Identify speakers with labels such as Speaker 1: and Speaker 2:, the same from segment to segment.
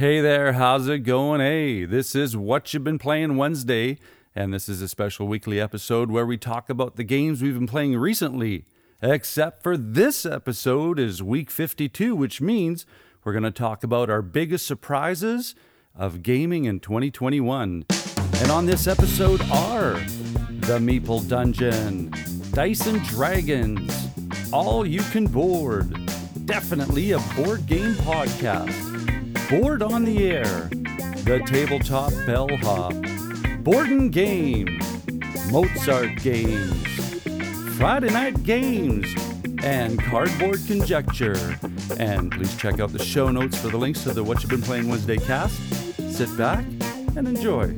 Speaker 1: Hey there, how's it going? Hey, this is What You've Been Playing Wednesday, and this is a special weekly episode where we talk about the games we've been playing recently. Except for this episode is week 52, which means we're going to talk about our biggest surprises of gaming in 2021. And on this episode are The Meeple Dungeon, and Dragons, All You Can Board, definitely a board game podcast. Board on the Air, The Tabletop Bellhop, Borden Games, Mozart Games, Friday Night Games, and Cardboard Conjecture. And please check out the show notes for the links to the What You've Been Playing Wednesday cast. Sit back and enjoy.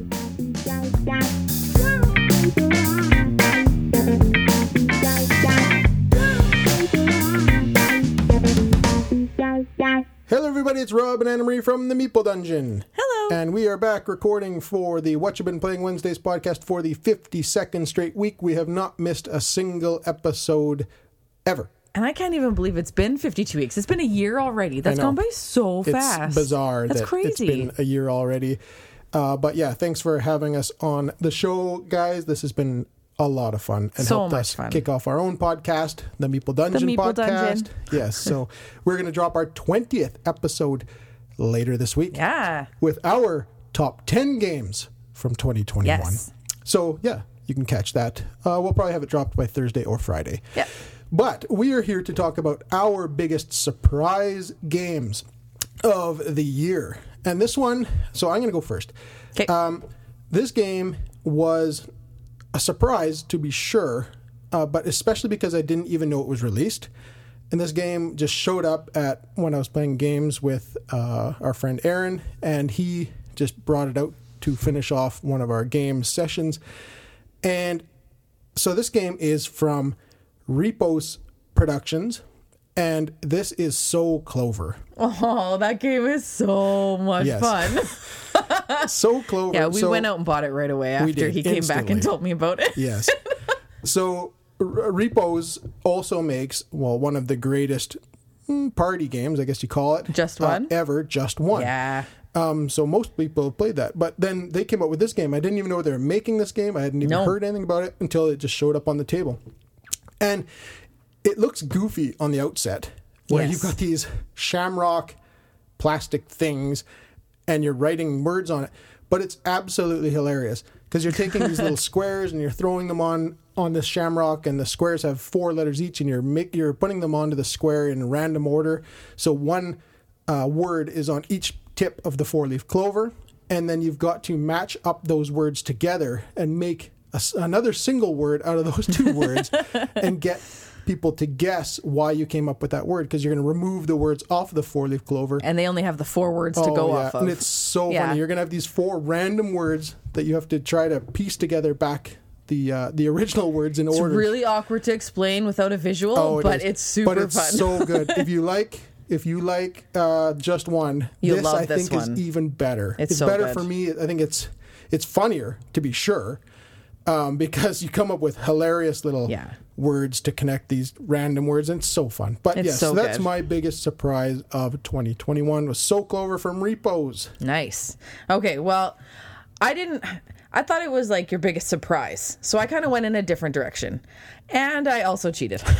Speaker 2: Hello, everybody. It's Rob and Anna Marie from the Meeple Dungeon.
Speaker 3: Hello.
Speaker 2: And we are back recording for the What You've Been Playing Wednesdays podcast for the 52nd straight week. We have not missed a single episode ever.
Speaker 3: And I can't even believe it's been 52 weeks. It's been a year already. That's gone by so fast.
Speaker 2: It's bizarre
Speaker 3: That's
Speaker 2: that
Speaker 3: crazy.
Speaker 2: it's been a year already. Uh, but yeah, thanks for having us on the show, guys. This has been a lot of fun and
Speaker 3: So
Speaker 2: helped us
Speaker 3: fun.
Speaker 2: kick off our own podcast, the Meeple Dungeon
Speaker 3: Meeple
Speaker 2: podcast.
Speaker 3: Dungeon.
Speaker 2: Yes, so we're going to drop our 20th episode later this week.
Speaker 3: yeah.
Speaker 2: with our top 10 games from 2021.
Speaker 3: Yes.
Speaker 2: So, yeah, you can catch that. Uh, we'll probably have it dropped by Thursday or Friday.
Speaker 3: Yeah.
Speaker 2: But we are here to talk about our biggest surprise games of the year. And this one, so I'm going to go first.
Speaker 3: 'Kay.
Speaker 2: Um, this game was a surprise, to be sure, uh, but especially because I didn't even know it was released. And this game just showed up at when I was playing games with uh, our friend Aaron, and he just brought it out to finish off one of our game sessions. And so this game is from Repos Productions, and this is So Clover.
Speaker 3: Oh, that game is so much
Speaker 2: Yes.
Speaker 3: fun.
Speaker 2: So Clover.
Speaker 3: yeah, we
Speaker 2: so-
Speaker 3: went out and bought it right away after he came back and told me about it.
Speaker 2: Yes. so R- Repos also makes well one of the greatest mm, party games, I guess you call it,
Speaker 3: Just
Speaker 2: uh,
Speaker 3: One?
Speaker 2: ever. Just one.
Speaker 3: Yeah.
Speaker 2: Um, so most people have played that, but then they came up with this game. I didn't even know they were making this game. I hadn't even
Speaker 3: No.
Speaker 2: heard anything about it until it just showed up on the table, and it looks goofy on the outset, where
Speaker 3: Yes.
Speaker 2: you've got these shamrock plastic things, and you're writing words on it, but it's absolutely hilarious because you're taking these little squares and you're throwing them on on this shamrock, and the squares have four letters each, and you're make, you're putting them onto the square in random order. So one uh, word is on each tip of the four leaf clover, and then you've got to match up those words together and make a another single word out of those two words and get people to guess why you came up with that word because you're going to remove the words off the four leaf clover.
Speaker 3: And they only have the four words to
Speaker 2: Oh,
Speaker 3: go
Speaker 2: yeah.
Speaker 3: off of.
Speaker 2: And it's so
Speaker 3: Yeah.
Speaker 2: funny. You're going to have these four random words that you have to try to piece together back the uh, the original words in
Speaker 3: it's
Speaker 2: order.
Speaker 3: It's really awkward to explain without a visual,
Speaker 2: Oh, it
Speaker 3: but
Speaker 2: is.
Speaker 3: it's super
Speaker 2: but it's
Speaker 3: fun.
Speaker 2: so good. if you like, if you like uh, just one,
Speaker 3: You'll
Speaker 2: this
Speaker 3: love
Speaker 2: I
Speaker 3: this
Speaker 2: think
Speaker 3: one.
Speaker 2: is even better.
Speaker 3: It's so
Speaker 2: better
Speaker 3: good.
Speaker 2: for me. I think it's it's funnier to be sure, um, because you come up with hilarious little
Speaker 3: Yeah.
Speaker 2: words to connect these random words, and it's so fun. But
Speaker 3: It's
Speaker 2: yes,
Speaker 3: so
Speaker 2: that's
Speaker 3: good.
Speaker 2: my biggest surprise of 2021 was So Clover from Repos.
Speaker 3: Nice. Okay, well, I didn't. I thought it was like your biggest surprise, so I kind of went in a different direction, and I also cheated.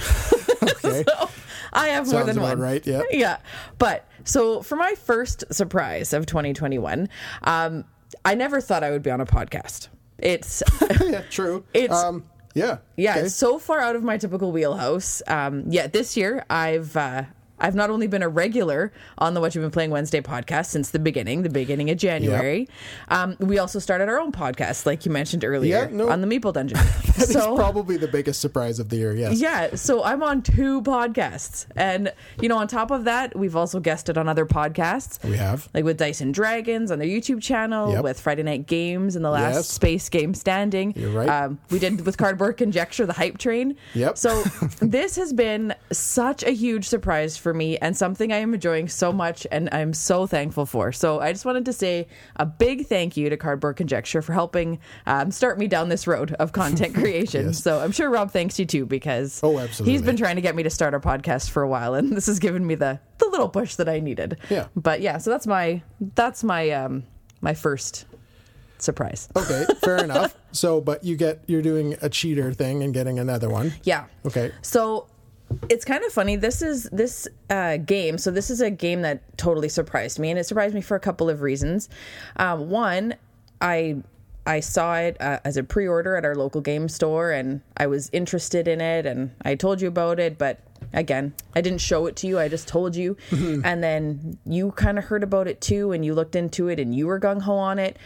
Speaker 2: Okay.
Speaker 3: so I have more than one.
Speaker 2: right, yeah.
Speaker 3: Yeah. But so for my first surprise of 2021, um, I never thought I would be on a podcast. It's
Speaker 2: yeah, true.
Speaker 3: It's-
Speaker 2: um, yeah,
Speaker 3: yeah,
Speaker 2: okay.
Speaker 3: it's so far out of my typical wheelhouse. Um, yeah, this year I've uh, I've not only been a regular on the What You've Been Playing Wednesday podcast since the beginning, the beginning of January. Um, we also started our own podcast, like you mentioned earlier,
Speaker 2: Yeah, no.
Speaker 3: on the Meeple Dungeon.
Speaker 2: That is
Speaker 3: so
Speaker 2: probably the biggest surprise of the year. Yes.
Speaker 3: yeah, so I'm on two podcasts, and you know, on top of that, we've also guested on other podcasts.
Speaker 2: We have.
Speaker 3: like with Dice and Dragons on their YouTube channel,
Speaker 2: Yep.
Speaker 3: with Friday Night Games and the last
Speaker 2: Yes.
Speaker 3: Space Game Standing.
Speaker 2: You're right.
Speaker 3: Um, we did with Cardboard Conjecture, the hype train.
Speaker 2: Yep.
Speaker 3: So this has been such a huge surprise for me and something I am enjoying so much and I'm so thankful for. So I just wanted to say a big thank you to Cardboard Conjecture for helping um, start me down this road of content creation.
Speaker 2: Yes.
Speaker 3: So I'm sure Rob thanks you too because
Speaker 2: Oh, absolutely.
Speaker 3: he's been trying to get me to start a podcast for a while and this has given me the the little push that I needed.
Speaker 2: Yeah.
Speaker 3: But yeah, so that's my that's my um my first surprise.
Speaker 2: Okay, fair enough. So, but you get you're doing a cheater thing and getting another one.
Speaker 3: Yeah.
Speaker 2: Okay.
Speaker 3: So it's kind of funny. This is this uh, game. So this is a game that totally surprised me, and it surprised me for a couple of reasons. Um, one, I I saw it uh, as a pre-order at our local game store, and I was interested in it, and I told you about it, but. Again, I didn't show it to you. I just told you. and then you kind of heard about it too, and you looked into it and you were gung ho on it.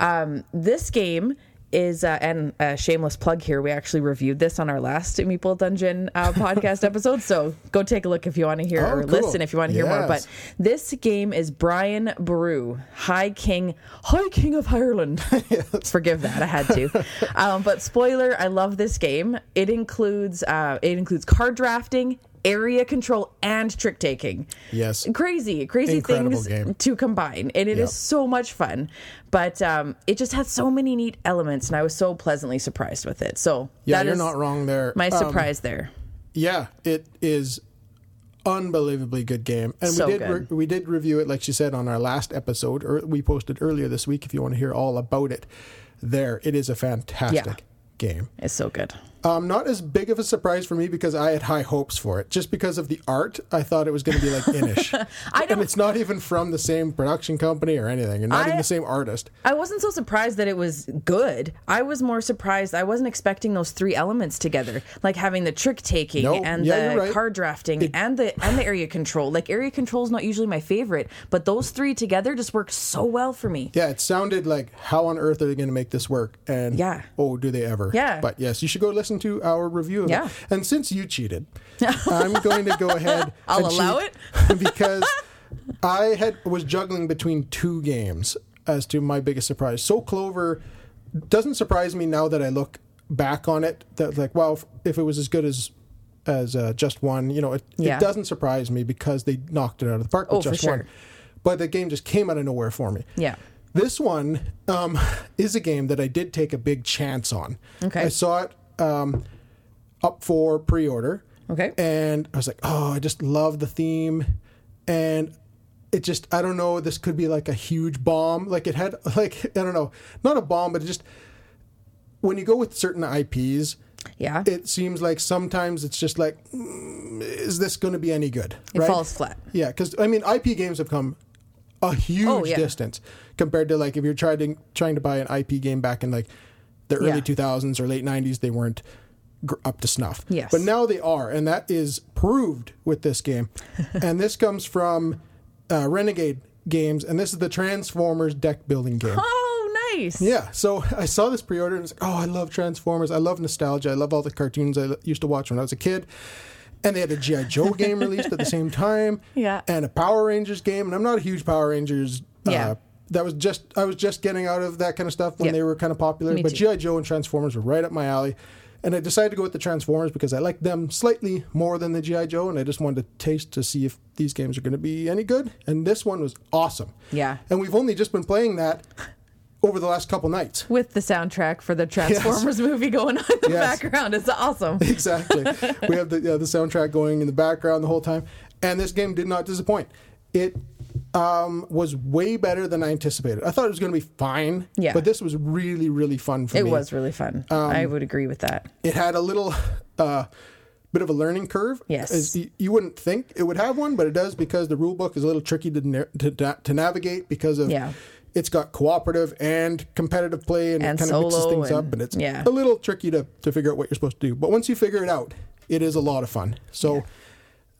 Speaker 3: Um, this game is uh, and a shameless plug here. We actually reviewed this on our last Meeple Dungeon uh, podcast episode, so go take a look if you want to hear
Speaker 2: Oh,
Speaker 3: or
Speaker 2: cool.
Speaker 3: listen if you want to hear more. But this game is Brian Boru, High King, High King of Ireland. Forgive that, I had to. um, but spoiler, I love this game. It includes uh, it includes card drafting. Area control and trick taking.
Speaker 2: Yes.
Speaker 3: Crazy, crazy
Speaker 2: Incredible
Speaker 3: things
Speaker 2: game.
Speaker 3: to combine and it is
Speaker 2: Yep.
Speaker 3: so much fun but um, it just has so many neat elements and i was so pleasantly surprised with it so
Speaker 2: Yeah,
Speaker 3: that
Speaker 2: you're
Speaker 3: is
Speaker 2: not wrong there.
Speaker 3: my
Speaker 2: Um,
Speaker 3: surprise there
Speaker 2: Yeah, it is unbelievably good game, and
Speaker 3: So
Speaker 2: we did re- we did review it, like she said, on our last episode, or we posted earlier this week. If you want to hear all about it, there it is a fantastic
Speaker 3: Yeah.
Speaker 2: game.
Speaker 3: it's so good
Speaker 2: Um, not as big of a surprise for me because I had high hopes for it. Just because of the art, I thought it was going to be like Inis.
Speaker 3: I
Speaker 2: and it's not even from the same production company or anything, and not
Speaker 3: I-
Speaker 2: even the same artist.
Speaker 3: i wasn't so surprised that it was good i was more surprised i wasn't expecting those three elements together like having the trick taking
Speaker 2: No,
Speaker 3: and
Speaker 2: yeah,
Speaker 3: the
Speaker 2: right.
Speaker 3: card drafting and the and the area control like area control is not usually my favorite but those three together just work so well for me
Speaker 2: Yeah, it sounded like how on earth are they going to make this work? And
Speaker 3: Yeah.
Speaker 2: oh, do they ever?
Speaker 3: Yeah.
Speaker 2: But yes, you should go listen to our review of
Speaker 3: Yeah.
Speaker 2: it. And since you cheated, I'm going to go ahead.
Speaker 3: I'll
Speaker 2: and
Speaker 3: allow
Speaker 2: cheat because I had was juggling between two games as to my biggest surprise. So Clover doesn't surprise me now that I look back on it. That like, well, if, if it was as good as as uh, just one, you know, it,
Speaker 3: Yeah.
Speaker 2: it doesn't surprise me because they knocked it out of the park with
Speaker 3: Oh, for
Speaker 2: just
Speaker 3: sure.
Speaker 2: one. But the game just came out of nowhere for me.
Speaker 3: yeah
Speaker 2: This one um, is a game that I did take a big chance on.
Speaker 3: Okay.
Speaker 2: I saw it um, up for pre-order.
Speaker 3: Okay.
Speaker 2: And I was like, oh, I just love the theme, and it just I don't know. This could be like a huge bomb. Like it had like I don't know, not a bomb, but it just when you go with certain IPs,
Speaker 3: yeah
Speaker 2: it seems like sometimes it's just like, mm, is this going to be any good?
Speaker 3: it falls flat
Speaker 2: Yeah, because I mean, IP games have come a huge
Speaker 3: Oh, yeah.
Speaker 2: distance compared to like if you're trying to trying to buy an IP game back in like the early
Speaker 3: Yeah.
Speaker 2: 2000s or late 90s, they weren't gr- up to snuff.
Speaker 3: Yes.
Speaker 2: but now they are, and that is proved with this game. and this comes from uh, Renegade Games, and this is the Transformers deck building game.
Speaker 3: oh nice
Speaker 2: Yeah, so I saw this pre-order and I was like, oh, I love Transformers. I love nostalgia. I love all the cartoons I used to watch when I was a kid. And they had a G.I. Joe game released at the same time.
Speaker 3: Yeah.
Speaker 2: And a Power Rangers game. And I'm not a huge Power Rangers.
Speaker 3: Yeah.
Speaker 2: Uh, that was just, I was just getting out of that kind of stuff when
Speaker 3: Yeah.
Speaker 2: they were kind of popular.
Speaker 3: Me
Speaker 2: but. G.I. Joe and Transformers were right up my alley. And I decided to go with the Transformers because I like them slightly more than the G.I. Joe. And I just wanted to taste to see if these games are going to be any good. And this one was awesome.
Speaker 3: Yeah.
Speaker 2: And we've only just been playing that over the last couple nights.
Speaker 3: with the soundtrack for the Transformers movie going on in the
Speaker 2: Yes.
Speaker 3: background. It's awesome.
Speaker 2: exactly. we have the the soundtrack going in the background the whole time, and this game did not disappoint. It um, was way better than I anticipated. I thought it was going to be fine,
Speaker 3: Yeah.
Speaker 2: but this was really really fun for
Speaker 3: It
Speaker 2: me.
Speaker 3: It was really fun.
Speaker 2: Um,
Speaker 3: I would agree with that.
Speaker 2: It had a little. Uh, Bit of a learning curve.
Speaker 3: Yes.
Speaker 2: As you wouldn't think it would have one, but it does because the rule book is a little tricky to na- to, na- to navigate because of
Speaker 3: Yeah.
Speaker 2: it's got cooperative and competitive play and,
Speaker 3: And
Speaker 2: it kind of mixes things up
Speaker 3: and-
Speaker 2: and it's
Speaker 3: yeah.
Speaker 2: a little tricky to, to figure out what you're supposed to do. But once you figure it out, it is a lot of fun. So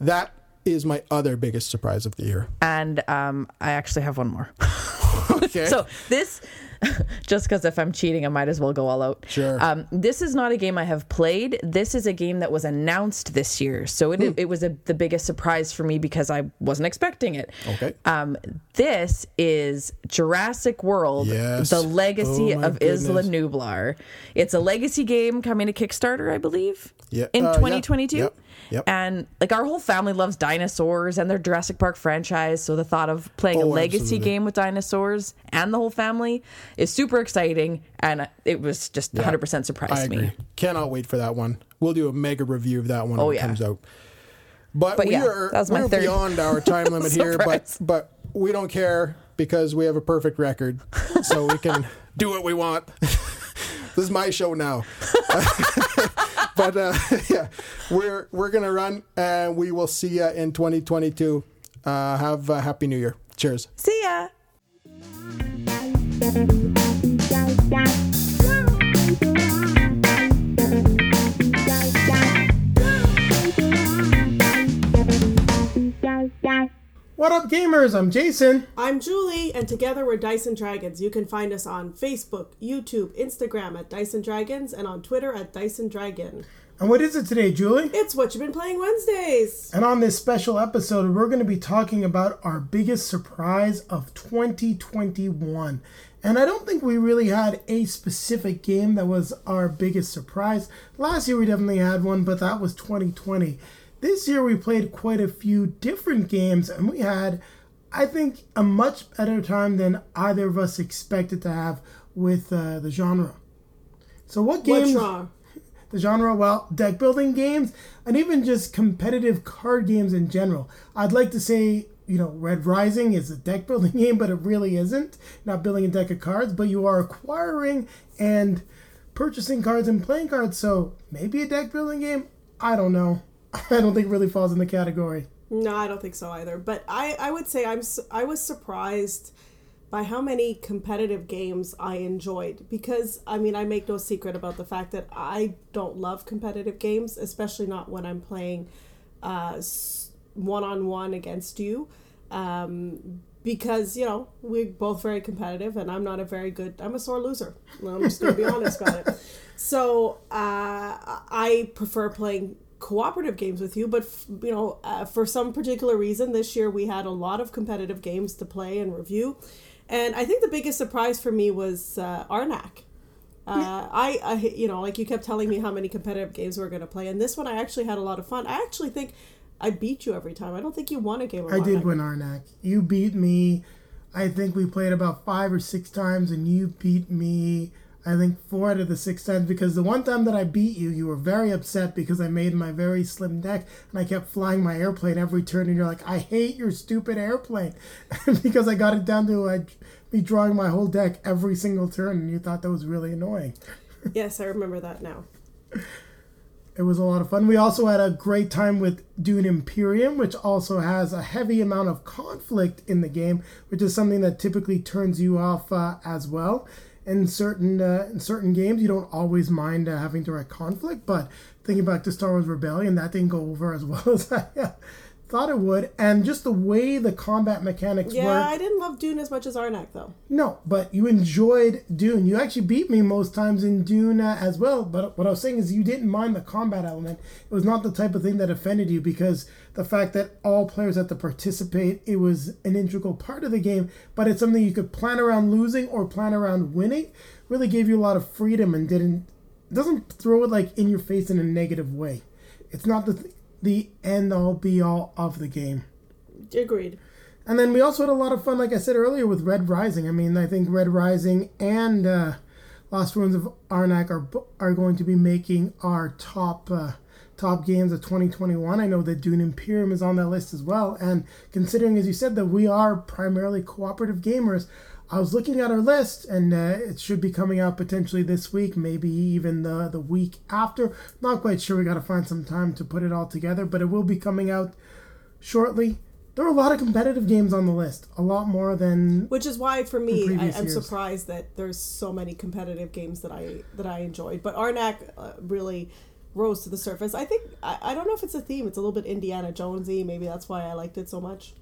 Speaker 2: that is my other biggest surprise of the year.
Speaker 3: And um, I actually have one more.
Speaker 2: Okay.
Speaker 3: So this, just because if I'm cheating, I might as well go all out.
Speaker 2: Sure.
Speaker 3: Um, this is not a game I have played. This is a game that was announced this year, so it,
Speaker 2: Hmm.
Speaker 3: it was a, the biggest surprise for me because I wasn't expecting it.
Speaker 2: Okay.
Speaker 3: Um, this is Jurassic World:
Speaker 2: Yes.
Speaker 3: The Legacy
Speaker 2: Oh
Speaker 3: of Isla. Nublar. It's a legacy game coming to Kickstarter, I believe.
Speaker 2: Yeah.
Speaker 3: In
Speaker 2: Uh, yeah.
Speaker 3: 2022.
Speaker 2: Yep. Yep.
Speaker 3: And like our whole family loves dinosaurs and their Jurassic Park franchise. So the thought of playing a
Speaker 2: Oh,
Speaker 3: legacy
Speaker 2: absolutely.
Speaker 3: game with dinosaurs and the whole family is super exciting. And it was just 100% surprised me.
Speaker 2: Cannot wait for that one. We'll do a mega review of that one
Speaker 3: Oh,
Speaker 2: when it
Speaker 3: yeah.
Speaker 2: comes out. But,
Speaker 3: But
Speaker 2: we
Speaker 3: yeah,
Speaker 2: are
Speaker 3: that was my
Speaker 2: we're
Speaker 3: third
Speaker 2: beyond our time limit here, but but we don't care because we have a perfect record, so we can do what we want. this is my show now. but uh, yeah, we're we're gonna run, and we will see you in 2022. Uh, have a happy New Year. Cheers.
Speaker 3: See ya.
Speaker 4: What up, gamers? I'm Jason.
Speaker 5: I'm Julie, and together we're Dice and Dragons. You can find us on Facebook, YouTube, Instagram at Dice and Dragons, and on Twitter at Dice and Dragon.
Speaker 4: And what is it today, Julie?
Speaker 5: It's what you've been playing Wednesdays.
Speaker 4: And on this special episode, we're going to be talking about our biggest surprise of 2021. And I don't think we really had a specific game that was our biggest surprise. Last year we definitely had one, but that was 2020. This year we played quite a few different games, and we had, I think, a much better time than either of us expected to have with uh, the genre. So, what games? The genre well deck building games and even just competitive card games in general i'd like to say you know red rising is a deck building game but it really isn't not building a deck of cards but you are acquiring and purchasing cards and playing cards so maybe a deck building game i don't know i don't think it really falls in the category
Speaker 5: No, I don't think so either. But I, I would say I'm I was surprised by how many competitive games I enjoyed because I mean I make no secret about the fact that I don't love competitive games, especially not when I'm playing one on one against you. Um, because you know we're both very competitive and i'm not a very good i'm a sore loser i'm just gonna be honest about it so uh, i prefer playing cooperative games with you but f- you know uh, for some particular reason this year we had a lot of competitive games to play and review and i think the biggest surprise for me was uh, arnak uh, I, I, you know, like you kept telling me how many competitive games we are going to play, and this one I actually had a lot of fun. I actually think I beat you every time. I don't think you won a game. Of
Speaker 4: i did win arnak you beat me i think we played about five or six times and you beat me I think four out of the six times because the one time that I beat you, you were very upset because I made my very slim deck and I kept flying my airplane every turn, and you're like, I hate your stupid airplane because I got it down to uh, me drawing my whole deck every single turn, and you thought that was really annoying.
Speaker 5: Yes, I remember that now.
Speaker 4: It was a lot of fun. We also had a great time with Dune Imperium, which also has a heavy amount of conflict in the game, which is something that typically turns you off uh, as well. In certain uh, in certain games, you don't always mind uh, having direct conflict, but thinking back to Star Wars Rebellion, that didn't go over as well as I uh, thought it would. And just the way the combat mechanics
Speaker 5: Yeah,
Speaker 4: work.
Speaker 5: I didn't love Dune as much as Arnak though.
Speaker 4: No, but you enjoyed Dune. You actually beat me most times in Dune uh, as well. But what I was saying is you didn't mind the combat element. It was not the type of thing that offended you because the fact that all players had to participate, it was an integral part of the game. But it's something you could plan around losing or plan around winning. Really gave you a lot of freedom and didn't doesn't throw it like in your face in a negative way. It's not the the end all be all of the game.
Speaker 5: Agreed.
Speaker 4: And then we also had a lot of fun, like I said earlier, with Red Rising. I mean, I think Red Rising and uh, Lost Ruins of Arnak are are going to be making our top uh, top games of 2021. I know that Dune Imperium is on that list as well. And considering, as you said, that we are primarily cooperative gamers, I was looking at our list, and uh, it should be coming out potentially this week, maybe even the the week after. Not quite sure. We got to find some time to put it all together, but it will be coming out shortly. There are a lot of competitive games on the list, a lot more than
Speaker 5: Which is why, for me, I, I'm
Speaker 4: years.
Speaker 5: surprised that there's so many competitive games that I that I enjoyed. But Arnak uh, really rose to the surface. I think I, I don't know if it's a theme. It's a little bit Indiana Jonesy. Maybe that's why I liked it so much.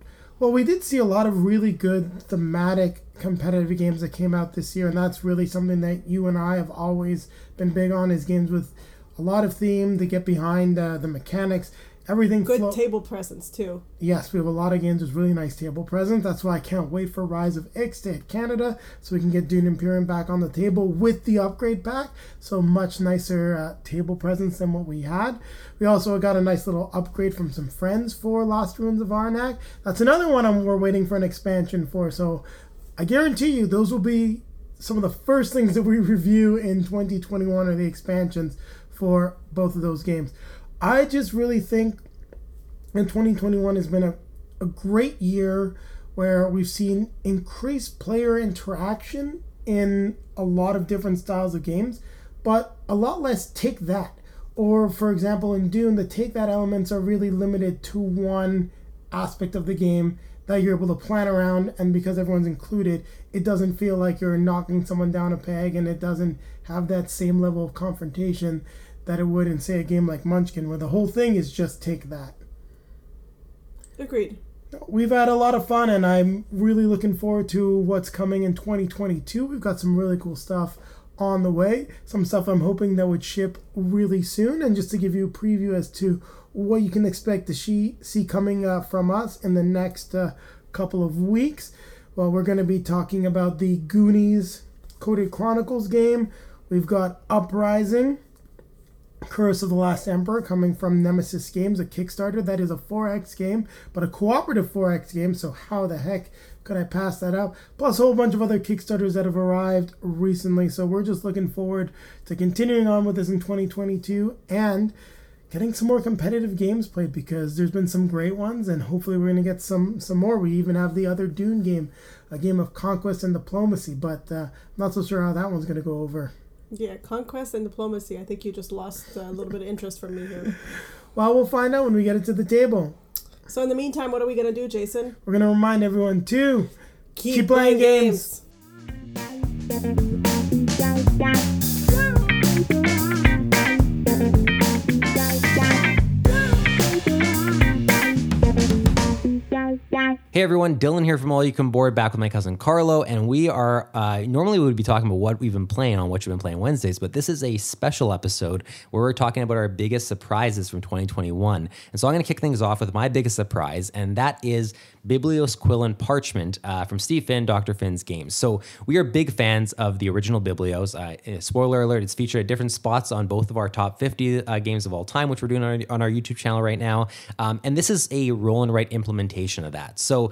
Speaker 4: Well, we did see a lot of really good thematic competitive games that came out this year, and that's really something that you and I have always been big on is games with a lot of theme to get behind uh, the mechanics everything
Speaker 5: good flo- table presence too.
Speaker 4: Yes we have a lot of games with really nice table presence. That's why i can't wait for rise of Ix to hit canada so we can get dune imperium back on the table with the upgrade pack. So much nicer uh, table presence than what we had. We also got a nice little upgrade from some friends for lost ruins of arnak. That's another one I'm, we're waiting for an expansion for. So i guarantee you those will be some of the first things that we review in 2021 are the expansions for both of those games I just really think in 2021 has been a, a great year where we've seen increased player interaction in a lot of different styles of games, but a lot less take that. Or, for example, in Dune, the take that elements are really limited to one aspect of the game that you're able to plan around, and because everyone's included, it doesn't feel like you're knocking someone down a peg and it doesn't have that same level of confrontation that it would in say a game like Munchkin, where the whole thing is just take that.
Speaker 5: Agreed.
Speaker 4: We've had a lot of fun, and I'm really looking forward to what's coming in 2022. We've got some really cool stuff on the way. Some stuff I'm hoping that would ship really soon. And just to give you a preview as to what you can expect to see, see coming uh, from us in the next uh, couple of weeks, well, we're going to be talking about the Goonies Coded Chronicles game. We've got Uprising. Curse of the Last Emperor coming from Nemesis Games, a Kickstarter that is a 4X game, but a cooperative 4X game, so how the heck could I pass that up? Plus a whole bunch of other Kickstarters that have arrived recently, so we're just looking forward to continuing on with this in 2022 and getting some more competitive games played because there's been some great ones and hopefully we're going to get some some more. We even have the other Dune game, a game of conquest and diplomacy, but uh, I'm not so sure how that one's going to go over.
Speaker 5: Yeah, conquest and diplomacy. I think you just lost a little bit of interest from me here.
Speaker 4: well, we'll find out when we get it to the table.
Speaker 5: So in the meantime, what are we gonna do, Jason?
Speaker 4: We're gonna remind everyone to keep, keep playing, playing, games. games.
Speaker 6: Everyone, Dylan here from All You Can Board, back with my cousin Carlo, and we are uh, normally we would be talking about what we've been playing on what you've been playing Wednesdays, but this is a special episode where we're talking about our biggest surprises from 2021. And so I'm going to kick things off with my biggest surprise, and that is Biblios Quill and Parchment uh, from Steve Finn, Dr. Finn's games. So we are big fans of the original Biblios. Uh, eh, spoiler alert: it's featured at different spots on both of our top 50 uh, games of all time, which we're doing on our, on our YouTube channel right now. Um, and this is a roll and write implementation of that. So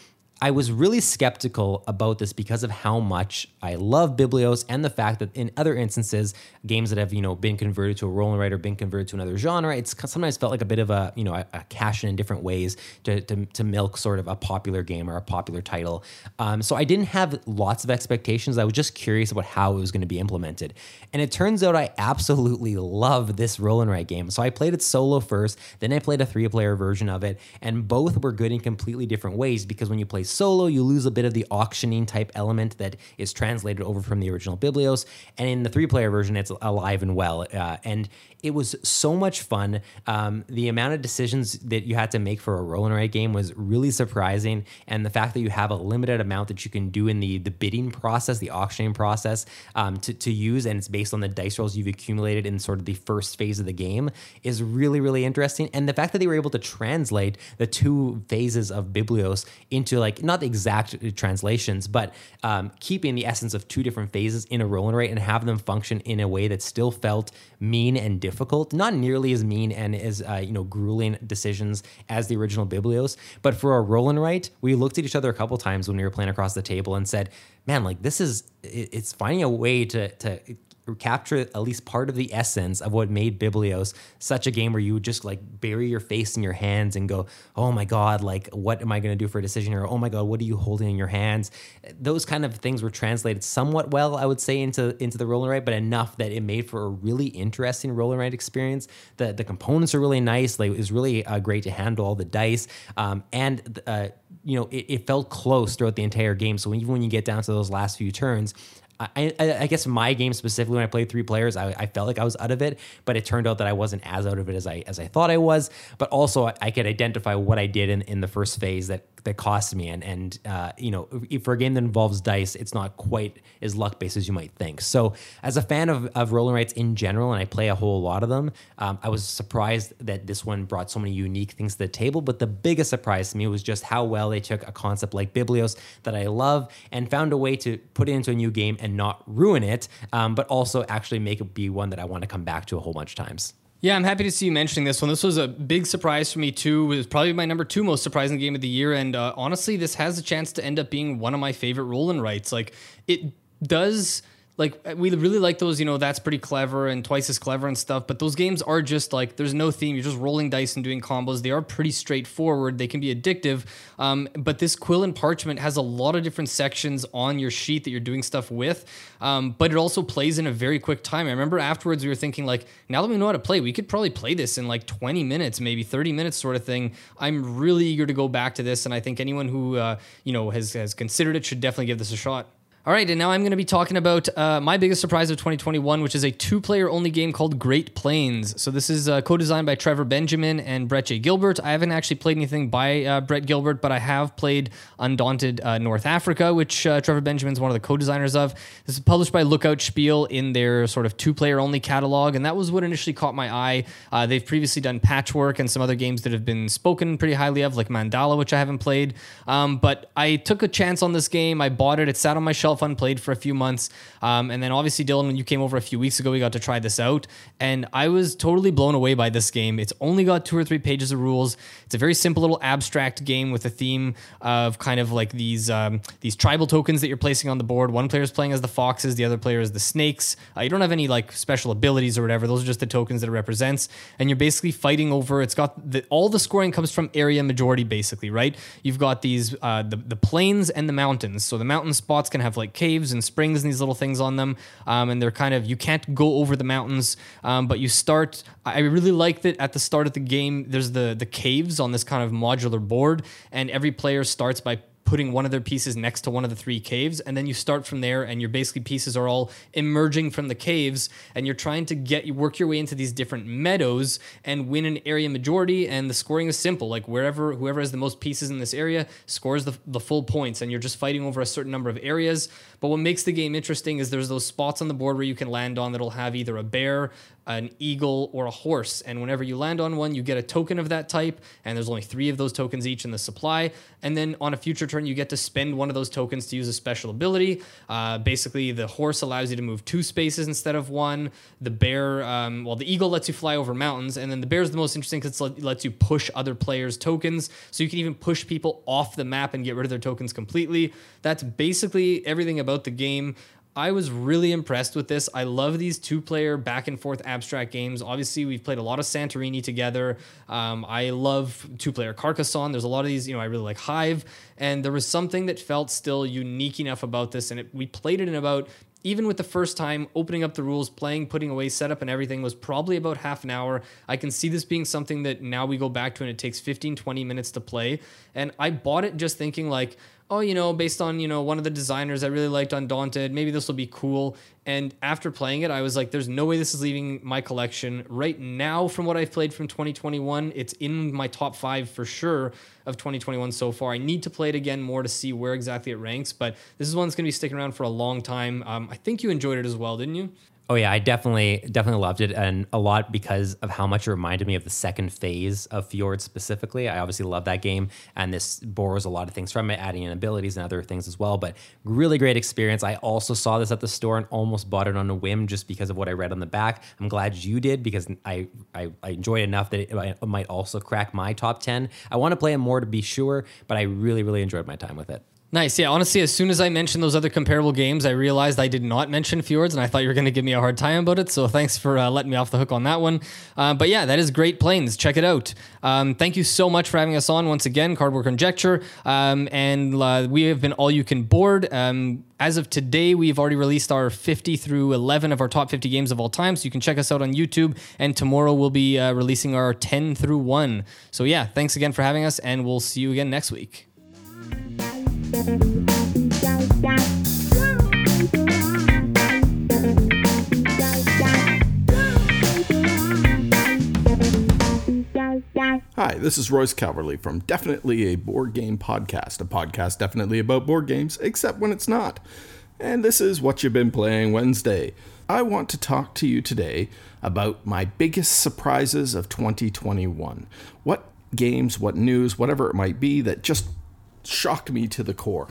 Speaker 6: I was really skeptical about this because of how much I love Biblios and the fact that in other instances, games that have you know been converted to a roll and write or been converted to another genre, it's sometimes felt like a bit of a you know a, a cash in in different ways to, to, to, milk sort of a popular game or a popular title. Um, so I didn't have lots of expectations. I was just curious about how it was going to be implemented, and it turns out I absolutely love this roll and write game. So I played it solo first, then I played a three player version of it, and both were good in completely different ways because when you play solo, you lose a bit of the auctioning type element that is translated over from the original Biblios. And in the three player version, it's alive and well. Uh, and it was so much fun. Um, the amount of decisions that you had to make for a roll and write game was really surprising, and the fact that you have a limited amount that you can do in the the bidding process, the auctioning process, um, to to use, and it's based on the dice rolls you've accumulated in sort of the first phase of the game, is really really interesting. And the fact that they were able to translate the two phases of Biblios into like not the exact translations, but um, keeping the essence of two different phases in a roll and write and have them function in a way that still felt mean and difficult, not nearly as mean and as uh, you know grueling decisions as the original Biblios. But for a roll and write, we looked at each other a couple times when we were playing across the table and said, "Man, like this is it's finding a way to to capture at least part of the essence of what made Biblios such a game where you would just like bury your face in your hands and go, oh my God, like what am I going to do for a decision here? Oh my God, what are you holding in your hands? Those kind of things were translated somewhat well, I would say, into into the roll and write, but enough that it made for a really interesting roll and write experience. The the components are really nice. Like it was really uh, great to handle all the dice, um, and uh, you know it, it felt close throughout the entire game. So even when you get down to those last few turns, I, I, I guess my game specifically when I played three players, I, I felt like I was out of it, but it turned out that I wasn't as out of it as I as I thought I was. But also, I, I could identify what I did in, in the first phase that that cost me, and and uh, you know, for a game that involves dice, it's not quite as luck based as you might think. So, as a fan of of roll and writes in general, and I play a whole lot of them, um, I was surprised that this one brought so many unique things to the table. But the biggest surprise to me was just how well they took a concept like Biblios that I love and found a way to put it into a new game and not ruin it, um, but also actually make it be one that I want to come back to a whole bunch of times.
Speaker 7: Yeah, I'm happy to see you mentioning this one. This was a big surprise for me too. It was probably my number two most surprising game of the year, and uh, honestly, this has a chance to end up being one of my favorite roll and writes. Like it does like we really like those you know that's pretty clever and twice as clever and stuff but those games are just like there's no theme. You're just rolling dice and doing combos. They are pretty straightforward. They can be addictive. Um, but this quill and parchment has a lot of different sections on your sheet that you're doing stuff with um, but it also plays in a very quick time. I remember afterwards we were thinking like now that we know how to play we could probably play this in like 20 minutes maybe 30 minutes sort of thing. I'm really eager to go back to this and i think anyone who uh, you know has, has considered it should definitely give this a shot all right, and now I'm going to be talking about uh, my biggest surprise of 2021, which is a two player only game called Great Plains. So, this is uh, co designed by Trevor Benjamin and Brett J. Gilbert. I haven't actually played anything by uh, Brett Gilbert, but I have played Undaunted uh, North Africa, which uh, Trevor Benjamin is one of the co designers of. This is published by Lookout Spiel in their sort of two player only catalog, and that was what initially caught my eye. Uh, they've previously done Patchwork and some other games that have been spoken pretty highly of, like Mandala, which I haven't played. Um, but I took a chance on this game. I bought it, it sat on my shelf unplayed for a few months. Um, and then obviously, Dylan, when you came over a few weeks ago, we got to try this out. And I was totally blown away by this game. It's only got two or three pages of rules. It's a very simple little abstract game with a theme of kind of like these um, these tribal tokens that you're placing on the board. One player is playing as the foxes, the other player is the snakes. Uh, you don't have any like special abilities or whatever. Those are just the tokens that it represents. And you're basically fighting over. It's got the, all the scoring comes from area majority, basically, right? You've got these uh, the the plains and the mountains. So the mountain spots can have like caves caves and springs and these little things on them. Um, and they're kind of, you can't go over the mountains, um, but you start. I really like that at the start of the game, there's the, the caves on this kind of modular board, and every player starts by putting one of their pieces next to one of the three caves and then you start from there and your basically pieces are all emerging from the caves and you're trying to get you work your way into these different meadows and win an area majority and the scoring is simple. Like wherever whoever has the most pieces in this area scores the, the full points and you're just fighting over a certain number of areas. But what makes the game interesting is there's those spots on the board where you can land on that'll have either a bear an eagle, or a horse. And whenever you land on one, you get a token of that type. And there's only three of those tokens each in the supply. And then on a future turn, you get to spend one of those tokens to use a special ability. Uh, basically, the horse allows you to move two spaces instead of one. The bear, um, well, the eagle lets you fly over mountains. And then the bear is the most interesting because it lets you push other players' tokens. So you can even push people off the map and get rid of their tokens completely. That's basically everything about the game. I was really impressed with this. I love these two player back and forth abstract games. Obviously, we've played a lot of Santorini together. Um, I love two player Carcassonne. There's a lot of these, you know, I really like Hive. And there was something that felt still unique enough about this. And it, we played it in about even with the first time opening up the rules, playing, putting away setup and everything was probably about half an hour. I can see this being something that now we go back to and it takes 15, 20 minutes to play. And I bought it just thinking like, oh, you know, based on, you know, one of the designers I really liked Undaunted, maybe this will be cool. And after playing it, I was like, there's no way this is leaving my collection. Right now, from what I've played from 2021, it's in my top five for sure of 2021 so far. I need to play it again more to see where exactly it ranks, but this is one that's going to be sticking around for a long time. Um, I think you enjoyed it as well, didn't you?
Speaker 6: Oh yeah, I definitely definitely loved it, and a lot because of how much it reminded me of the second phase of Fjord specifically. I obviously love that game, and this borrows a lot of things from it, adding in abilities and other things as well. But really great experience. I also saw this at the store and almost bought it on a whim just because of what I read on the back. I'm glad you did because I I, I enjoyed it enough that it, might also crack my top ten. I want to play it more to be sure, but I really really enjoyed my time with it.
Speaker 7: Nice. Yeah. Honestly, as soon as I mentioned those other comparable games, I realized I did not mention Fjords, and I thought you were going to give me a hard time about it. So thanks for uh, letting me off the hook on that one. Uh, but yeah, that is Great Plains. Check it out. Um, thank you so much for having us on once again, Cardboard Conjecture. Um, and uh, we have been all you can board. Um, as of today, we've already released our 50 through 11 of our top 50 games of all time. So you can check us out on YouTube. And tomorrow we'll be uh, releasing our 10 through 1. So yeah, thanks again for having us, and we'll see you again next week.
Speaker 8: Hi, this is Royce Calverley from Definitely a Board Game Podcast, a podcast definitely about board games, except when it's not. And this is What You've Been Playing Wednesday. I want to talk to you today about my biggest surprises of 2021. What games, what news, whatever it might be, that just shocked me to the core.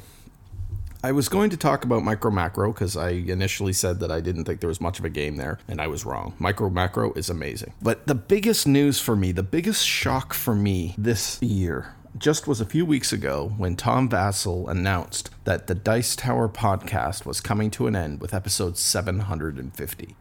Speaker 8: I was going to talk about Micro Macro because I initially said that I didn't think there was much of a game there, and I was wrong. Micro Macro is amazing. But the biggest news for me, the biggest shock for me this year, just was a few weeks ago when Tom Vasel announced that the Dice Tower podcast was coming to an end with episode 750.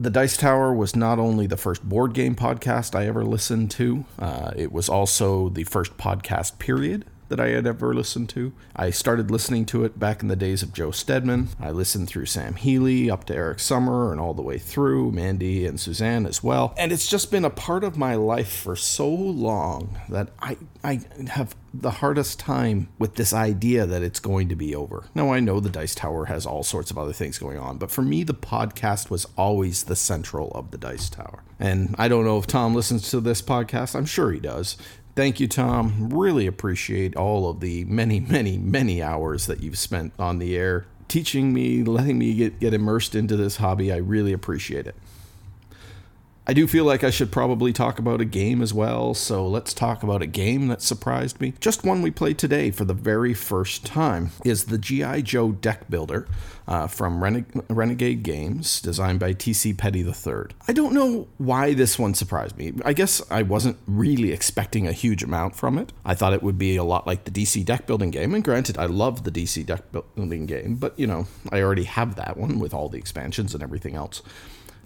Speaker 8: The Dice Tower was not only the first board game podcast I ever listened to, uh, it was also the first podcast, period, that I had ever listened to. I started listening to it back in the days of Joe Steadman. I listened through Sam Healey up to Eric Summer and all the way through Mandy and Suzanne as well. And it's just been a part of my life for so long that I I have the hardest time with this idea that it's going to be over. Now, I know the Dice Tower has all sorts of other things going on, but for me, the podcast was always the central of the Dice Tower. And I don't know if Tom listens to this podcast. I'm sure he does. Thank you, Tom. Really appreciate all of the many, many, many hours that you've spent on the air teaching me, letting me get, get immersed into this hobby. I really appreciate it. I do feel like I should probably talk about a game as well, so let's talk about a game that surprised me. Just one we played today for the very first time is the G.I. Joe deck builder uh, from Rene- Renegade Games, designed by T.C. Petty III. I don't know why this one surprised me. I guess I wasn't really expecting a huge amount from it. I thought it would be a lot like the DC deck building game, and granted, I love the DC deck building game, but you know, I already have that one with all the expansions and everything else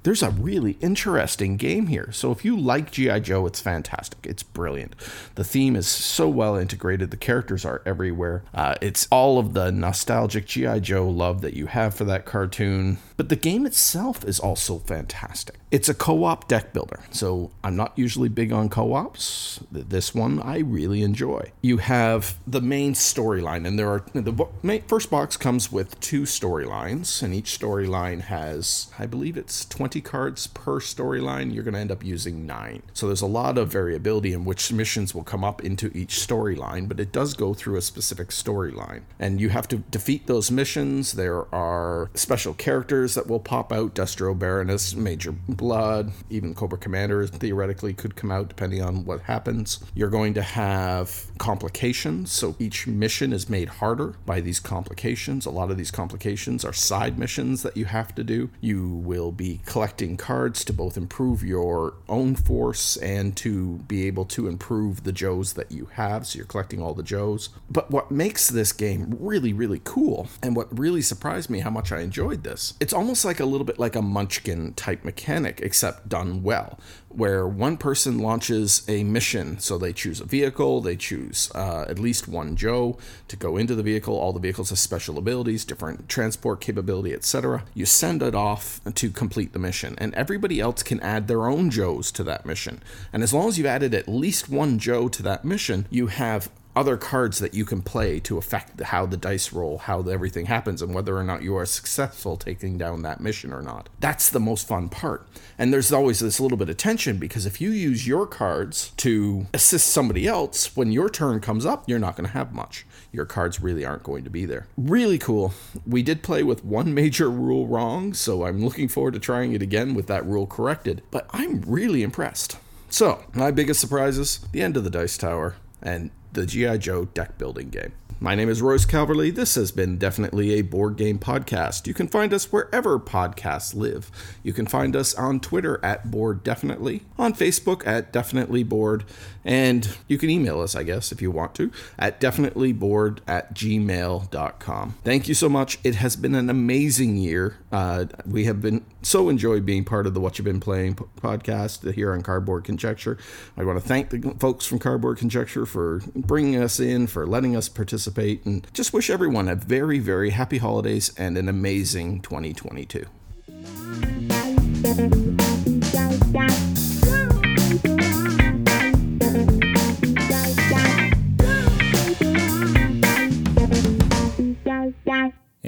Speaker 8: there's a really interesting game here. So if you like G.I. Joe, it's fantastic. It's brilliant. The theme is so well integrated, the characters are everywhere. Uh, it's all of the nostalgic G.I. Joe love that you have for that cartoon. But the game itself is also fantastic. It's a co op deck builder. So I'm not usually big on co ops. This one I really enjoy. You have the main storyline, and there are the first box comes with two storylines, and each storyline has, I believe it's 20 cards per storyline. You're going to end up using nine. So there's a lot of variability in which missions will come up into each storyline, but it does go through a specific storyline. And you have to defeat those missions. There are special characters that will pop out Destro Baroness, Major Blood, even Cobra Commander theoretically could come out depending on what happens. You're going to have complications, so each mission is made harder by these complications. A lot of these complications are side missions that you have to do. You will be collecting cards to both improve your own force and to be able to improve the Joes that you have. So you're collecting all the Joes. But what makes this game really, really cool, and what really surprised me how much I enjoyed this, it's almost like a little bit like a Munchkin type mechanic, except done well, where one person launches a mission. So they choose a vehicle, they choose uh, at least one Joe to go into the vehicle. All the vehicles have special abilities, different transport capability, etc. You send it off to complete the mission, and everybody else can add their own Joes to that mission. And as long as you've added at least one Joe to that mission, you have other cards that you can play to affect how the dice roll, how everything happens, and whether or not you are successful taking down that mission or not. That's the most fun part. And there's always this little bit of tension because if you use your cards to assist somebody else, when your turn comes up, you're not going to have much. Your cards really aren't going to be there. Really cool. We did play with one major rule wrong, so I'm looking forward to trying it again with that rule corrected. But I'm really impressed. So, my biggest surprises the end of the Dice Tower and the G.I. Joe deck building game. My name is Royce Calverley. This has been definitely a board game podcast. You can find us wherever podcasts live. You can find us on Twitter at Board Definitely, on Facebook at Definitely Board, and you can email us, I guess, if you want to, at definitelyboard at gmail.com. Thank you so much. It has been an amazing year. Uh, we have been so enjoyed being part of the What You've Been Playing podcast here on Cardboard Conjecture. I want to thank the folks from Cardboard Conjecture for bringing us in, for letting us participate and just wish everyone a very, very happy holidays and an amazing 2022.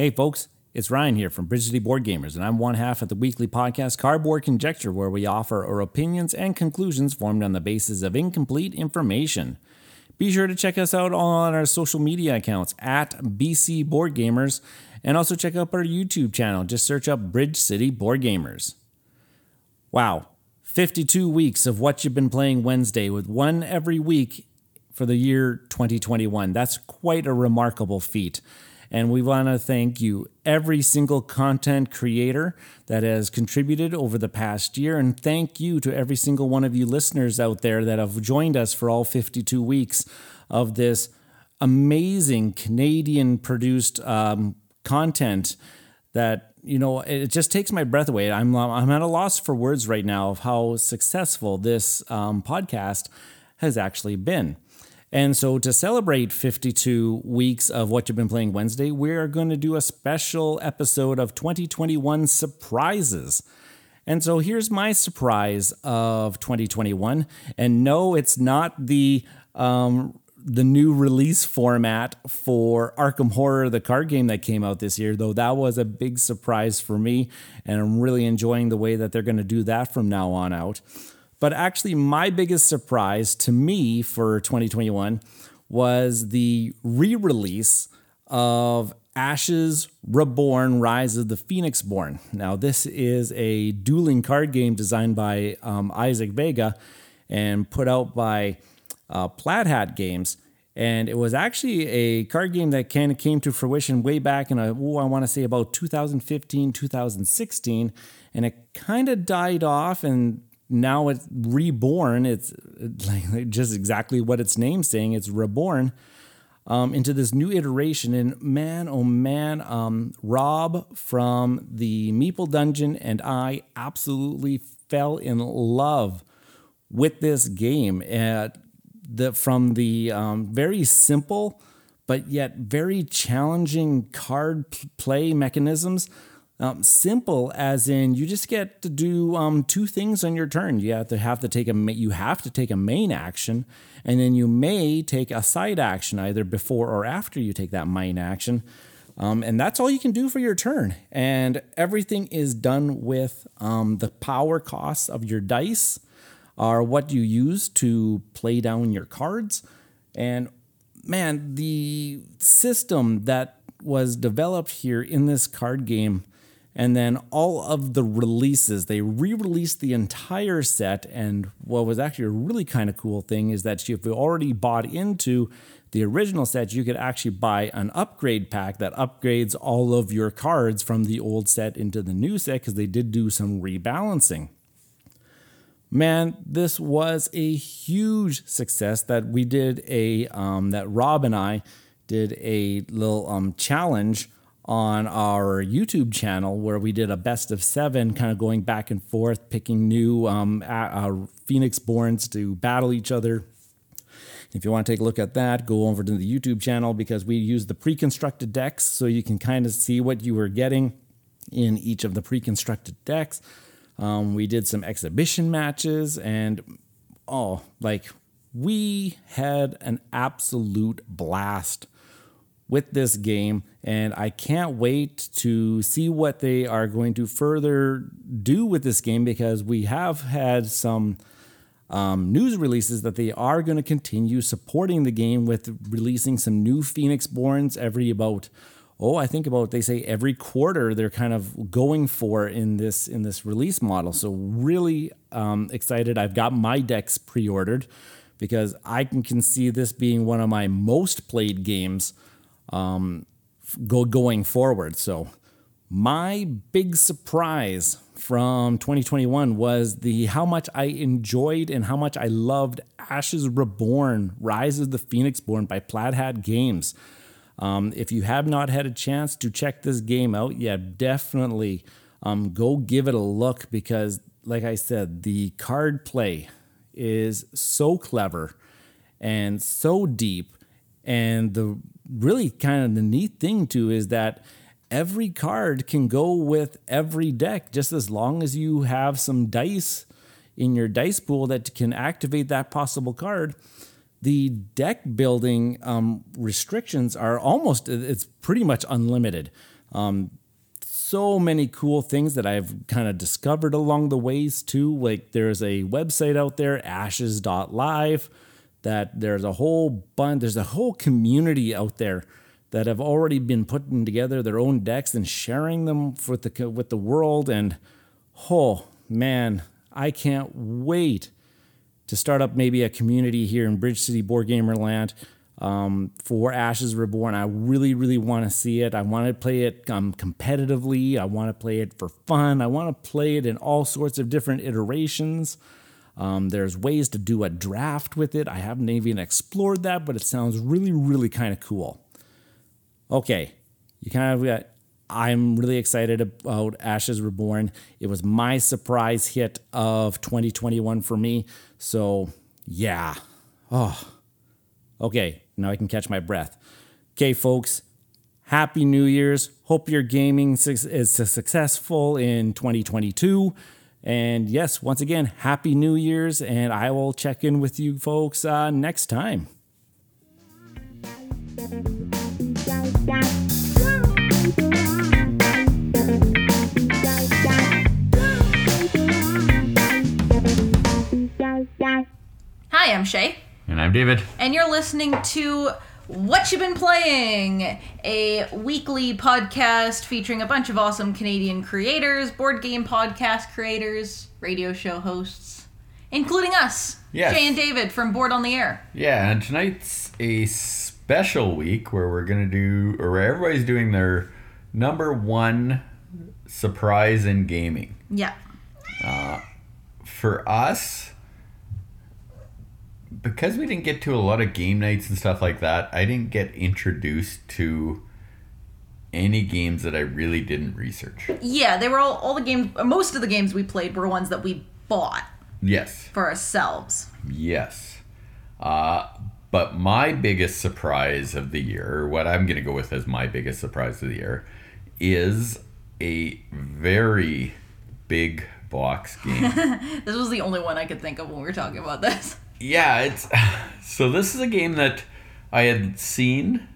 Speaker 9: Hey, folks. It's Ryan here from Bridge City Board Gamers, and I'm one half of the weekly podcast Cardboard Conjecture, where we offer our opinions and conclusions formed on the basis of incomplete information. Be sure to check us out on our social media accounts at BC Board Gamers, and also check out our YouTube channel. Just search up Bridge City Board Gamers. Wow, 52 weeks of what you've been playing Wednesday, with one every week for the year 2021. That's quite a remarkable feat. And we want to thank you, every single content creator that has contributed over the past year. And thank you to every single one of you listeners out there that have joined us for all 52 weeks of this amazing Canadian produced um, content that you know it just takes my breath away i'm i'm at a loss for words right now of how successful this um, podcast has actually been and so, to celebrate 52 weeks of what you've been playing Wednesday, we're going to do a special episode of 2021 surprises. And so, here's my surprise of 2021. And no, it's not the um, the new release format for Arkham Horror, the card game that came out this year, though that was a big surprise for me. And I'm really enjoying the way that they're going to do that from now on out. But actually, my biggest surprise to me for 2021 was the re release of Ashes Reborn Rise of the Phoenix Born. Now, this is a dueling card game designed by um, Isaac Vega and put out by uh, Plaid Hat Games. And it was actually a card game that kind of came to fruition way back in, a, I want to say about 2015, 2016. And it kind of died off and now it's reborn. It's like just exactly what its name's saying. It's reborn um, into this new iteration. And man, oh man, um, Rob from the Meeple Dungeon and I absolutely fell in love with this game. Uh, the, from the um, very simple but yet very challenging card play mechanisms um, simple as in you just get to do um, two things on your turn. You have to have to take a you have to take a main action, and then you may take a side action either before or after you take that main action. Um, and that's all you can do for your turn. And everything is done with um, the power costs of your dice, are what you use to play down your cards. And man, the system that was developed here in this card game and then all of the releases they re-released the entire set. And what was actually a really kind of cool thing is that if you already bought into the original set you could actually buy an upgrade pack that upgrades all of your cards from the old set into the new set because they did do some rebalancing. Man this was a huge success that we did a um, that rob and i did a little um, challenge on our YouTube channel where we did a best of seven, kind of going back and forth, picking new um, uh, Phoenix Borns to battle each other. If you want to take a look at that, go over to the YouTube channel because we use the pre constructed decks so you can kind of see what you were getting in each of the pre constructed decks. Um, we did some exhibition matches and oh, like we had an absolute blast with this game, and I can't wait to see what they are going to further do with this game because we have had some um, news releases that they are going to continue supporting the game with releasing some new Phoenix Borns every about oh I think about they say every quarter they're kind of going for in this in this release model. So really um, excited. I've got my decks pre-ordered because I can, can see this being one of my most played games um, go going forward. So my big surprise from 2021 was the how much I enjoyed and how much I loved Ashes Reborn: Rise of the Phoenix Born by Plaid Hat Games. Um, if you have not had a chance to check this game out, yeah, definitely um, go give it a look because, like I said, the card play is so clever and so deep, and the really kind of the neat thing too is that every card can go with every deck just as long as you have some dice in your dice pool that can activate that possible card the deck building um, restrictions are almost it's pretty much unlimited um, so many cool things that I've kind of discovered along the ways too. Like there's a website out there, ashes.live, that there's a whole bunch, there's a whole community out there that have already been putting together their own decks and sharing them with the with the world. And oh man, I can't wait to start up maybe a community here in Bridge City Board Gamer Land um, for Ashes Reborn. I really, really want to see it. I want to play it um, competitively. I want to play it for fun. I want to play it in all sorts of different iterations. Um, there's ways to do a draft with it. I haven't even explored that, but it sounds really, really kind of cool. Okay, you kind of got. I'm really excited about Ashes Reborn. It was my surprise hit of 2021 for me. So, yeah. Oh, okay. Now I can catch my breath. Okay, folks. Happy New Year's. Hope your gaming is successful in 2022. And yes, once again, Happy New Year's. And I will check in with you folks uh, next time.
Speaker 10: Hi, I'm Shay.
Speaker 11: And I'm David.
Speaker 10: And you're listening to What You Been Playing, a weekly podcast featuring a bunch of awesome Canadian creators, board game podcast creators, radio show hosts, including us,
Speaker 11: Yes.
Speaker 10: Shay and David from Board on the Air.
Speaker 11: Yeah, and tonight's a special week where we're going to do, or where everybody's doing their number one surprise in gaming.
Speaker 10: Yeah.
Speaker 11: Uh, for us, because we didn't get to a lot of game nights and stuff like that, I didn't get introduced to any games that I really didn't research.
Speaker 10: Yeah, they were all, all the games, most of the games we played were ones that we bought
Speaker 11: Yes.
Speaker 10: for ourselves.
Speaker 11: Yes. Uh, but my biggest surprise of the year, what I'm going to go with as my biggest surprise of the year, is a very big box game.
Speaker 10: This was the only one I could think of when we were talking about this.
Speaker 11: Yeah, it's so this is a game that I had seen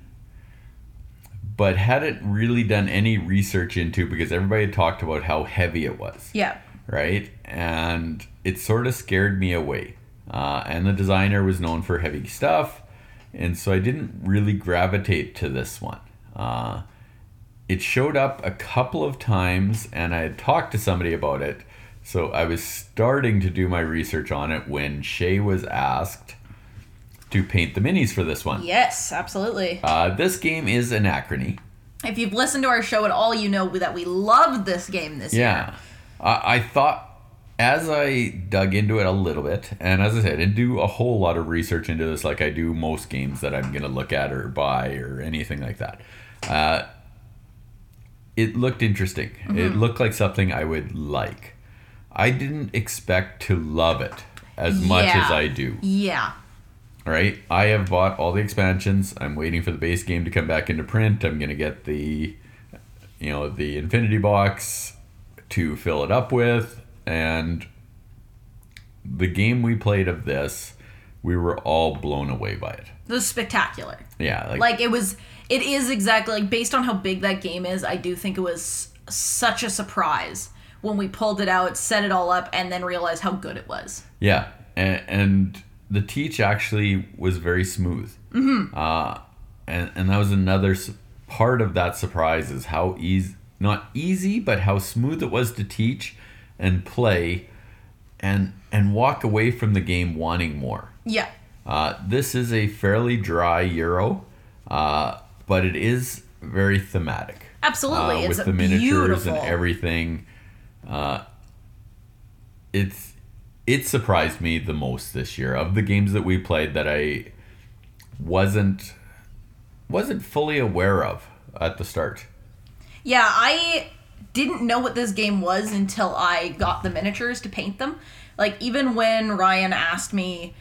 Speaker 11: but hadn't really done any research into because everybody had talked about how heavy it was.
Speaker 10: Yeah.
Speaker 11: right? And it sort of scared me away. Uh, and the designer was known for heavy stuff, and so I didn't really gravitate to this one. Uh, it showed up a couple of times, and I had talked to somebody about it. So I was starting to do my research on it when Shay was asked to paint the minis for this one.
Speaker 10: Yes, absolutely.
Speaker 11: Uh, this game is Anachrony.
Speaker 10: If you've listened to our show at all, you know that we loved this game this year.
Speaker 11: Yeah. I I thought as I dug into it a little bit, and as I said, I didn't do a whole lot of research into this like I do most games that I'm going to look at or buy or anything like that. Uh, it looked interesting. It looked like something I would like. I didn't expect to love it as much
Speaker 10: Yeah.
Speaker 11: as I do.
Speaker 10: Yeah.
Speaker 11: Right? I have bought all the expansions. I'm waiting for the base game to come back into print. I'm going to get the you know, the infinity box to fill it up with and the game we played of this, we were all blown away by it.
Speaker 10: It was spectacular.
Speaker 11: Yeah, like,
Speaker 10: Like it was it is exactly like based on how big that game is, I do think it was such a surprise when we pulled it out, set it all up, and then realized how good it was.
Speaker 11: yeah, and, and the teach actually was very smooth. Mm-hmm. Uh, and and that was another s- part of that surprise is how easy, not easy, but how smooth it was to teach and play, and and walk away from the game wanting more.
Speaker 10: Yeah.
Speaker 11: Uh, this is a fairly dry Euro, uh, but it is very thematic.
Speaker 10: Absolutely.
Speaker 11: uh,
Speaker 10: it's
Speaker 11: with the miniatures
Speaker 10: beautiful.
Speaker 11: and everything. Uh, it's it surprised me the most this year of the games that we played that I wasn't wasn't fully aware of at the start.
Speaker 10: Yeah, I didn't know what this game was until I got the miniatures to paint them. Like even when Ryan asked me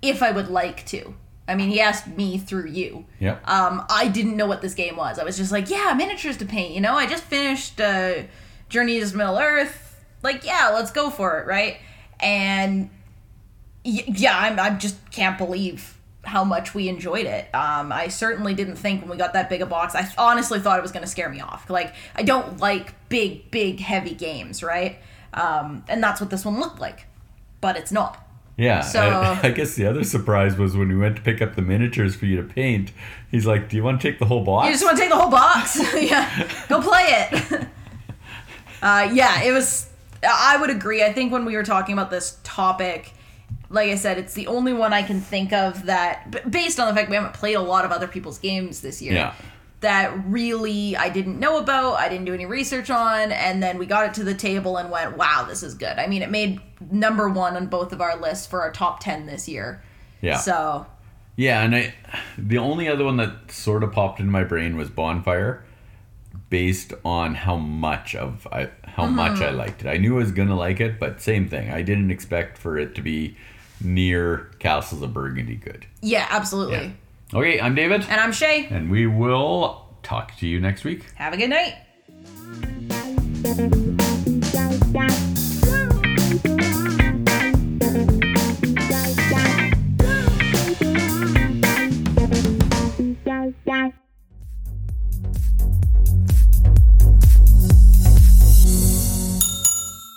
Speaker 10: if I would like to. I mean, he asked me through you.
Speaker 11: Yeah.
Speaker 10: Um, I didn't know what this game was. I was just like, yeah, miniatures to paint. You know, I just finished uh, Journey to Middle Earth. Like, yeah, let's go for it, right? And yeah, I'm, I just can't believe how much we enjoyed it. Um, I certainly didn't think when we got that big a box. I honestly thought it was going to scare me off. Like I don't like big, big, heavy games, right? Um, and that's what this one looked like, but it's not.
Speaker 1: Yeah.
Speaker 10: So-
Speaker 1: I, I guess the other surprise was when we went to pick up the miniatures for you to paint. He's like, "Do you want to take the whole box?"
Speaker 10: You just want to take the whole box? yeah, go play it. Uh, yeah, it was. I would agree. I think when we were talking about this topic, like I said, it's the only one I can think of that, based on the fact we haven't played a lot of other people's games this year.
Speaker 1: Yeah.
Speaker 10: That really I didn't know about, I didn't do any research on, and then we got it to the table and went, wow, this is good. I mean, it made number one on both of our lists for our top 10 this year.
Speaker 1: Yeah.
Speaker 10: So,
Speaker 1: Yeah, and I the only other one that sort of popped into my brain was Bonfire, based on how much of I how uh-huh. much I liked it. I knew I was gonna like it, but same thing. I didn't expect for it to be near Castles of Burgundy good.
Speaker 10: yeah, absolutely.
Speaker 1: Yeah. Okay, I'm David,
Speaker 10: And I'm Shay.
Speaker 1: and we will talk to you next week.
Speaker 10: Have a good night.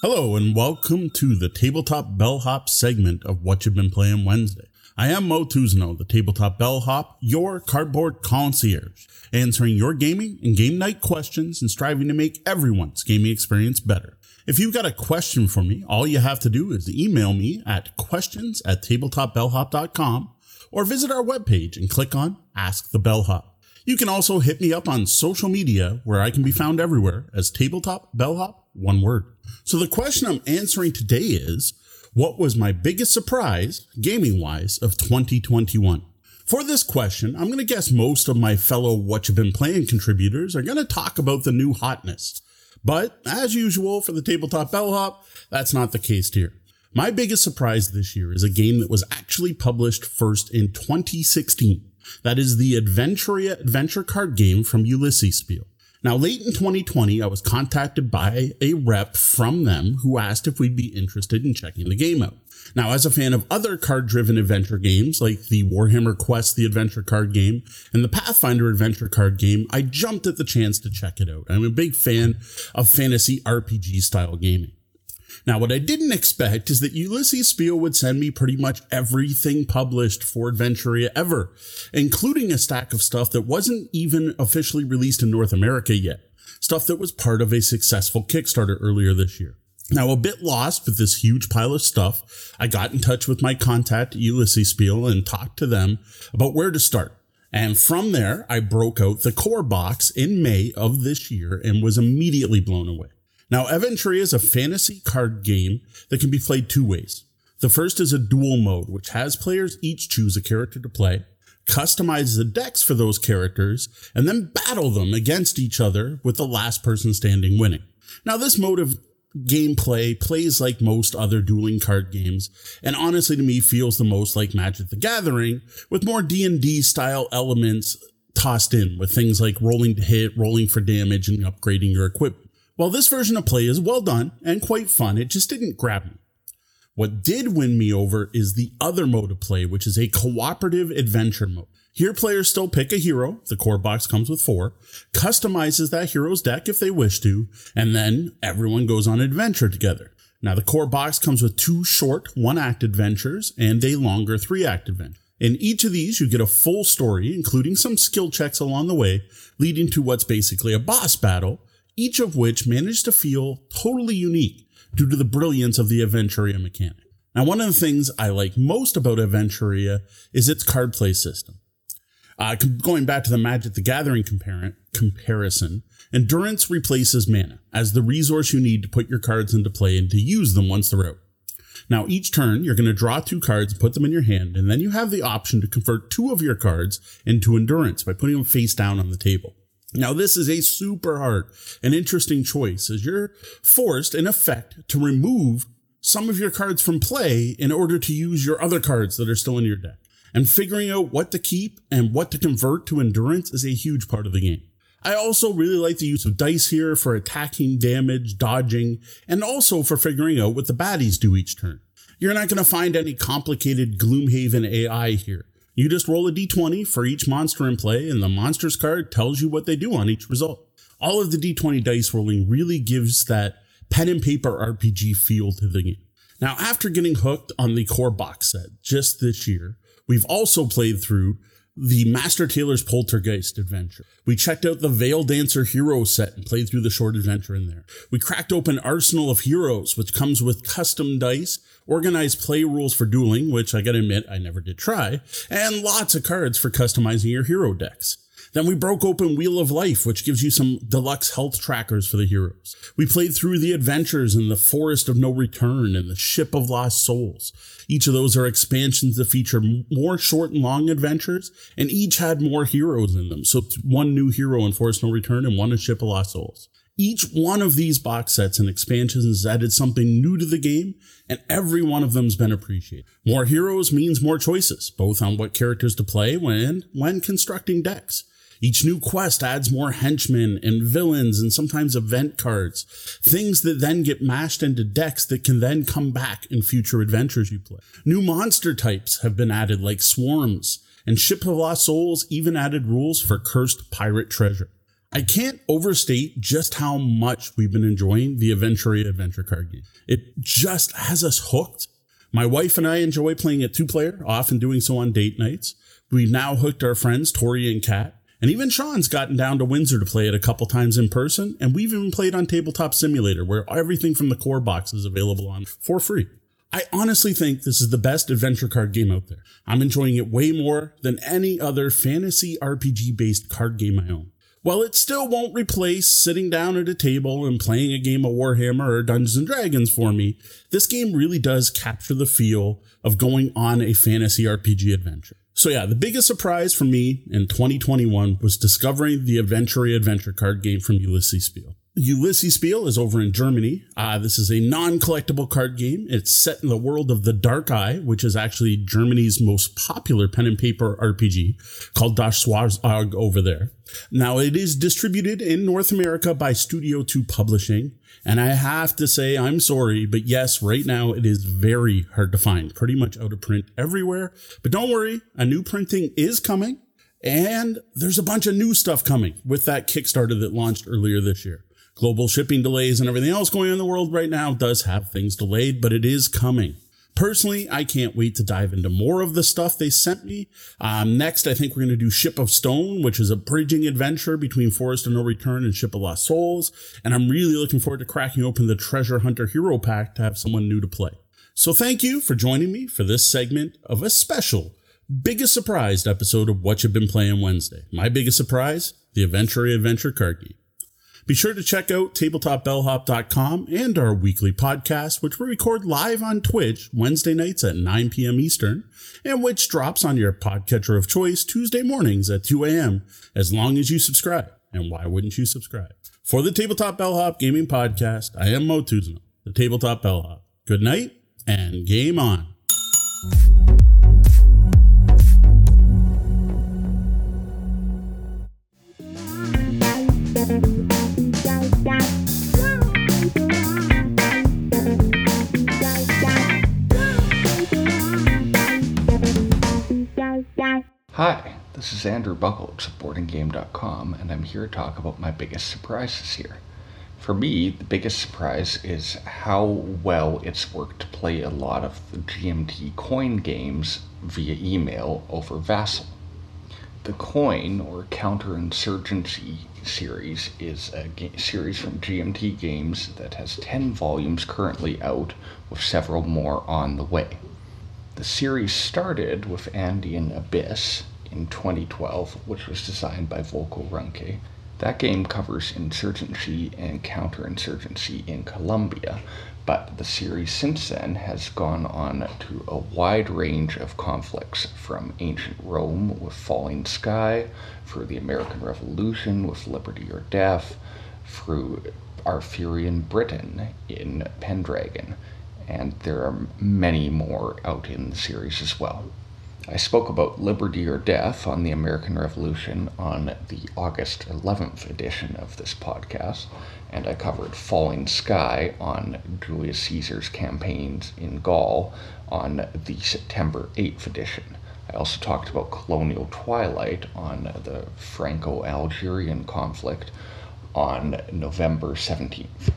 Speaker 12: Hello and welcome to the Tabletop Bellhop segment of What You've Been Playing Wednesday. I am Mo Tuzano, the Tabletop Bellhop, your cardboard concierge, answering your gaming and game night questions and striving to make everyone's gaming experience better. If you've got a question for me, all you have to do is email me at questions at tabletopbellhop.com or visit our webpage and click on Ask the Bellhop. You can also hit me up on social media where I can be found everywhere as Tabletop Bellhop, one word. So the question I'm answering today is, what was my biggest surprise, gaming wise, of 2021? For this question, I'm going to guess most of my fellow What You've Been Playing contributors are going to talk about the new hotness. But as usual for the Tabletop Bellhop, that's not the case here. My biggest surprise this year is a game that was actually published first in 2016. That is the Aventuria adventure card game from Ulisses Spiel. Now, late in 2020, I was contacted by a rep from them who asked if we'd be interested in checking the game out. Now, as a fan of other card driven adventure games like the Warhammer Quest, the adventure card game, and the Pathfinder adventure card game, I jumped at the chance to check it out. I'm a big fan of fantasy RPG style gaming. Now, what I didn't expect is that Ulisses Spiel would send me pretty much everything published for Aventuria ever, including a stack of stuff that wasn't even officially released in North America yet. Stuff that was part of a successful Kickstarter earlier this year. Now, a bit lost with this huge pile of stuff, I got in touch with my contact Ulisses Spiel and talked to them about where to start. And from there, I broke out the core box in May of this year and was immediately blown away. Now, Aventuria is a fantasy card game that can be played two ways. The first is a duel mode, which has players each choose a character to play, customize the decks for those characters, and then battle them against each other with the last person standing winning. Now, this mode of gameplay plays like most other dueling card games, and honestly to me feels the most like Magic the Gathering, with more D&D style elements tossed in with things like rolling to hit, rolling for damage, and upgrading your equipment. While this version of play is well done and quite fun, it just didn't grab me. What did win me over is the other mode of play, which is a cooperative adventure mode. Here, players still pick a hero, the core box comes with four, customizes that hero's deck if they wish to, and then everyone goes on an adventure together. Now, the core box comes with two short one act adventures and a longer three act adventure. In each of these, you get a full story, including some skill checks along the way, leading to what's basically a boss battle, each of which managed to feel totally unique due to the brilliance of the Aventuria mechanic. Now, one of the things I like most about Aventuria is its card play system. Uh, going back to the Magic the Gathering compar- comparison, endurance replaces mana as the resource you need to put your cards into play and to use them once they're out. Now, each turn, you're going to draw two cards and put them in your hand, and then you have the option to convert two of your cards into endurance by putting them face down on the table. Now, this is a super hard and interesting choice as you're forced, in effect, to remove some of your cards from play in order to use your other cards that are still in your deck. And figuring out what to keep and what to convert to endurance is a huge part of the game. I also really like the use of dice here for attacking, damage, dodging, and also for figuring out what the baddies do each turn. You're not going to find any complicated Gloomhaven AI here. You just roll a d20 for each monster in play, and the monsters card tells you what they do on each result. All of the d20 dice rolling really gives that pen and paper RPG feel to the game. Now, after getting hooked on the core box set just this year, we've also played through the Master Tailor's Poltergeist adventure. We checked out the Veil Dancer Hero set and played through the short adventure in there. We cracked open Arsenal of Heroes, which comes with custom dice, organized play rules for dueling, which I gotta admit I never did try, and lots of cards for customizing your hero decks. Then we broke open Wheel of Life, which gives you some deluxe health trackers for the heroes. We played through the adventures in the Forest of No Return and the Ship of Lost Souls. Each of those are expansions that feature more short and long adventures, and each had more heroes in them. So one new hero in Forest of No Return and one in Ship of Lost Souls. Each one of these box sets and expansions has added something new to the game, and every one of them's been appreciated. More heroes means more choices, both on what characters to play when when constructing decks. Each new quest adds more henchmen and villains and sometimes event cards, things that then get mashed into decks that can then come back in future adventures you play. New monster types have been added like swarms, and Ship of Lost Souls even added rules for cursed pirate treasure. I can't overstate just how much we've been enjoying the Aventuria adventure card game. It just has us hooked. My wife and I enjoy playing it two player, often doing so on date nights. We've now hooked our friends Tori and Kat and even Sean's gotten down to Windsor to play it a couple times in person, and we've even played on Tabletop Simulator, where everything from the core box is available on for free. I honestly think this is the best adventure card game out there. I'm enjoying it way more than any other fantasy RPG based card game I own. While it still won't replace sitting down at a table and playing a game of Warhammer or Dungeons and Dragons for me, this game really does capture the feel of going on a fantasy RPG adventure. So yeah, the biggest surprise for me in 2021 was discovering the Aventuria adventure card game from Ulisses Spiel. Ulisses Spiel is over in Germany. Uh, this is a non-collectible card game. It's set in the world of the Dark Eye, which is actually Germany's most popular pen and paper RPG called Das Schwarze Auge over there. Now it is distributed in North America by Studio 2 Publishing. And I have to say, I'm sorry, but yes, right now it is very hard to find, pretty much out of print everywhere. But don't worry, a new printing is coming. And there's a bunch of new stuff coming with that Kickstarter that launched earlier this year global shipping delays and everything else going on in the world right now does have things delayed, but it is coming. Personally, I can't wait to dive into more of the stuff they sent me. Um, next, I think we're going to do Ship of Stone, which is a bridging adventure between Forest of No Return and Ship of Lost Souls. And I'm really looking forward to cracking open the Treasure Hunter Hero Pack to have someone new to play. So thank you for joining me for this segment of a special, biggest surprised episode of What You've Been Playing Wednesday. My biggest surprise, the Aventuria Adventure card game. Be sure to check out tabletopbellhop.com and our weekly podcast, which we record live on Twitch Wednesday nights at 9 p.m. Eastern, and which drops on your podcatcher of choice Tuesday mornings at 2 a.m. as long as you subscribe. And why wouldn't you subscribe? For the Tabletop Bellhop Gaming Podcast, I am Mo Tuzano, the Tabletop Bellhop. Good night and game on.
Speaker 13: Hi, this is Andrew Bucholtz of boardandgame.com, and I'm here to talk about my biggest surprises here. For me, the biggest surprise is how well it's worked to play a lot of the GMT coin games via email over Vassal. The Coin, or Counterinsurgency series, is a ga- series from GMT Games that has 10 volumes currently out, with several more on the way. The series started with Andean Abyss in 2012, which was designed by Volko Ruhnke. That game covers insurgency and counterinsurgency in Colombia, but the series since then has gone on to a wide range of conflicts from ancient Rome with Falling Sky, through the American Revolution with Liberty or Death, through Arthurian Britain in Pendragon and there are many more out in the series as well. I spoke about Liberty or Death on the American Revolution on the August 11th edition of this podcast, and I covered Falling Sky on Julius Caesar's campaigns in Gaul on the September 8th edition. I also talked about Colonial Twilight on the Franco Algerian conflict on November 17th.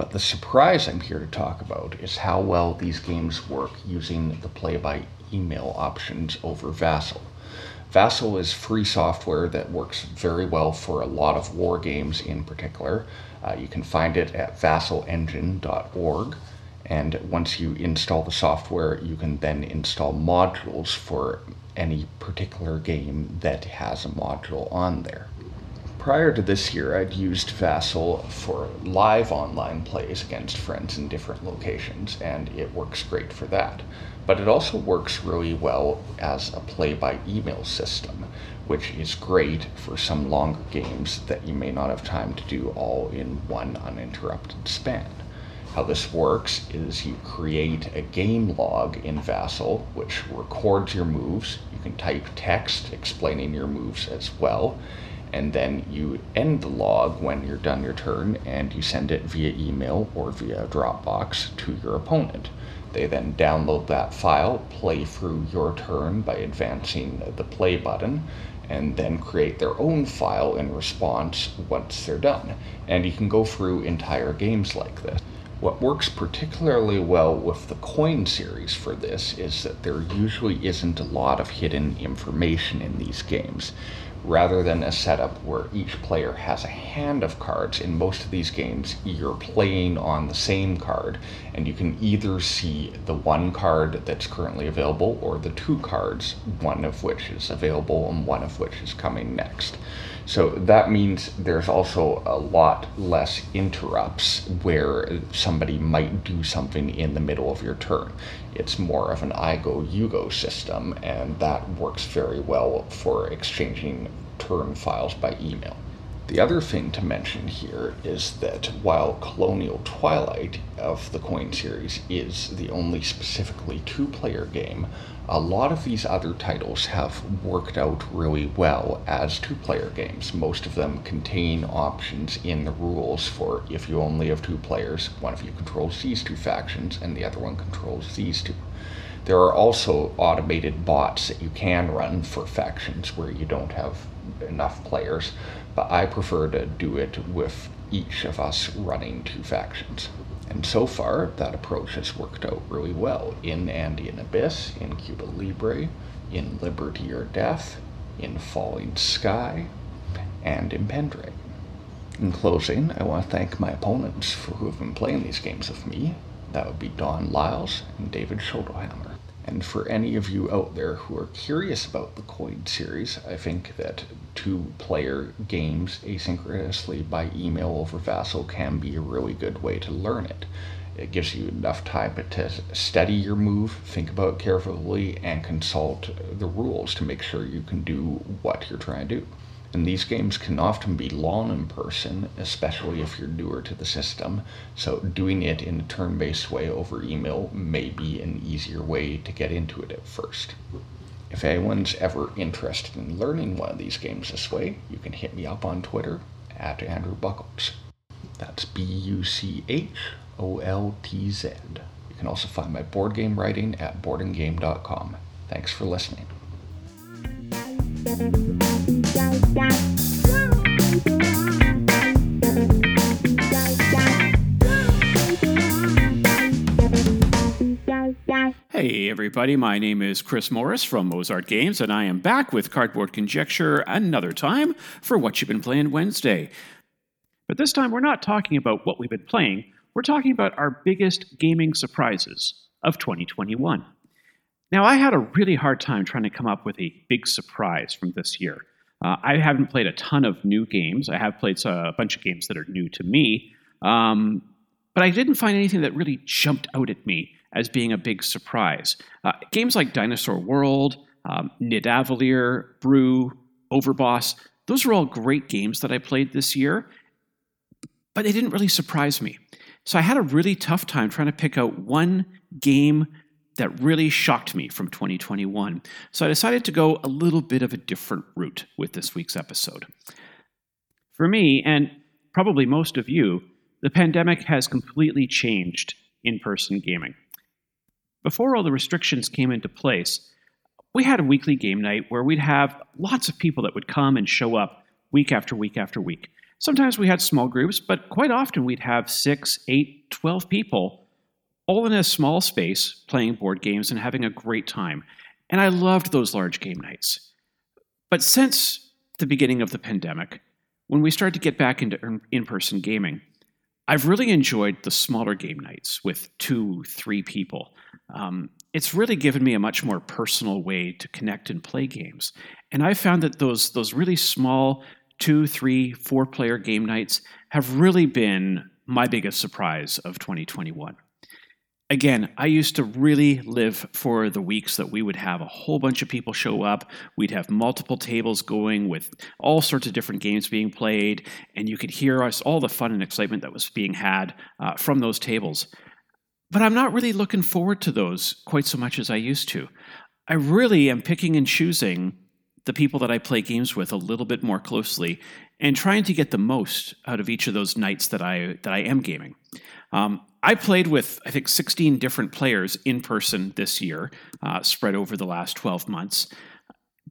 Speaker 13: But the surprise I'm here to talk about is how well these games work using the play by email options over Vassal. Vassal is free software that works very well for a lot of war games in particular. Uh, you can find it at vassalengine.org. And once you install the software, you can then install modules for any particular game that has a module on there. Prior to this year, I'd used Vassal for live online plays against friends in different locations, and it works great for that. But it also works really well as a play by email system, which is great for some longer games that you may not have time to do all in one uninterrupted span. How this works is you create a game log in Vassal, which records your moves. You can type text explaining your moves as well and then you end the log when you're done your turn and you send it via email or via Dropbox to your opponent. They then download that file, play through your turn by advancing the play button, and then create their own file in response once they're done. And you can go through entire games like this. What works particularly well with the coin series for this is that there usually isn't a lot of hidden information in these games rather than a setup where each player has a hand of cards. In most of these games, you're playing on the same card, and you can either see the one card that's currently available or the two cards, one of which is available and one of which is coming next. So that means there's also a lot less interrupts where somebody might do something in the middle of your turn. It's more of an I go, you go system, and that works very well for exchanging turn files by email. The other thing to mention here is that while Colonial Twilight of the coin series is the only specifically two player game, a lot of these other titles have worked out really well as two player games. Most of them contain options in the rules for if you only have two players, one of you controls these two factions and the other one controls these two. There are also automated bots that you can run for factions where you don't have enough players, but I prefer to do it with each of us running two factions. And so far, that approach has worked out really well in Andean Abyss, in Cuba Libre, in Liberty or Death, in Falling Sky, and in Pendragon. In closing, I want to thank my opponents for who have been playing these games with me. That would be Don Lyles and David Schodelhammer. And for any of you out there who are curious about the Coin series, I think that two player games asynchronously by email over Vassal can be a really good way to learn it. It gives you enough time to study your move, think about it carefully, and consult the rules to make sure you can do what you're trying to do. And these games can often be long in person, especially if you're newer to the system, so doing it in a turn based way over email may be an easier way to get into it at first. If anyone's ever interested in learning one of these games this way, you can hit me up on Twitter at Andrew Bucholtz. That's B U C H O L T Z. You can also find my board game writing at boardandgame.com. Thanks for listening.
Speaker 14: Hey, everybody, my name is Chris Morris from Mozart Games, and I am back with Cardboard Conjecture another time for What You've Been Playing Wednesday. But this time, we're not talking about what we've been playing, we're talking about our biggest gaming surprises of 2021. Now, I had a really hard time trying to come up with a big surprise from this year. Uh, I haven't played a ton of new games. I have played a bunch of games that are new to me, um, but I didn't find anything that really jumped out at me as being a big surprise. Uh, games like Dinosaur World, um, Brew, Overboss, those are all great games that I played this year, but they didn't really surprise me. So I had a really tough time trying to pick out one game that really shocked me from 2021. So I decided to go a little bit of a different route with this week's episode. For me, and probably most of you, the pandemic has completely changed in person gaming. Before all the restrictions came into place, we had a weekly game night where we'd have lots of people that would come and show up week after week after week. Sometimes we had small groups, but quite often we'd have six, eight, 12 people all in a small space playing board games and having a great time. And I loved those large game nights. But since the beginning of the pandemic, when we started to get back into in person gaming, I've really enjoyed the smaller game nights with two, three people. Um, it's really given me a much more personal way to connect and play games. And I found that those those really small two, three, four player game nights have really been my biggest surprise of 2021. Again, I used to really live for the weeks that we would have a whole bunch of people show up. We'd have multiple tables going with all sorts of different games being played, and you could hear us all the fun and excitement that was being had uh, from those tables. But I'm not really looking forward to those quite so much as I used to. I really am picking and choosing the people that I play games with a little bit more closely and trying to get the most out of each of those nights that I that I am gaming. Um, I played with I think 16 different players in person this year, uh, spread over the last 12 months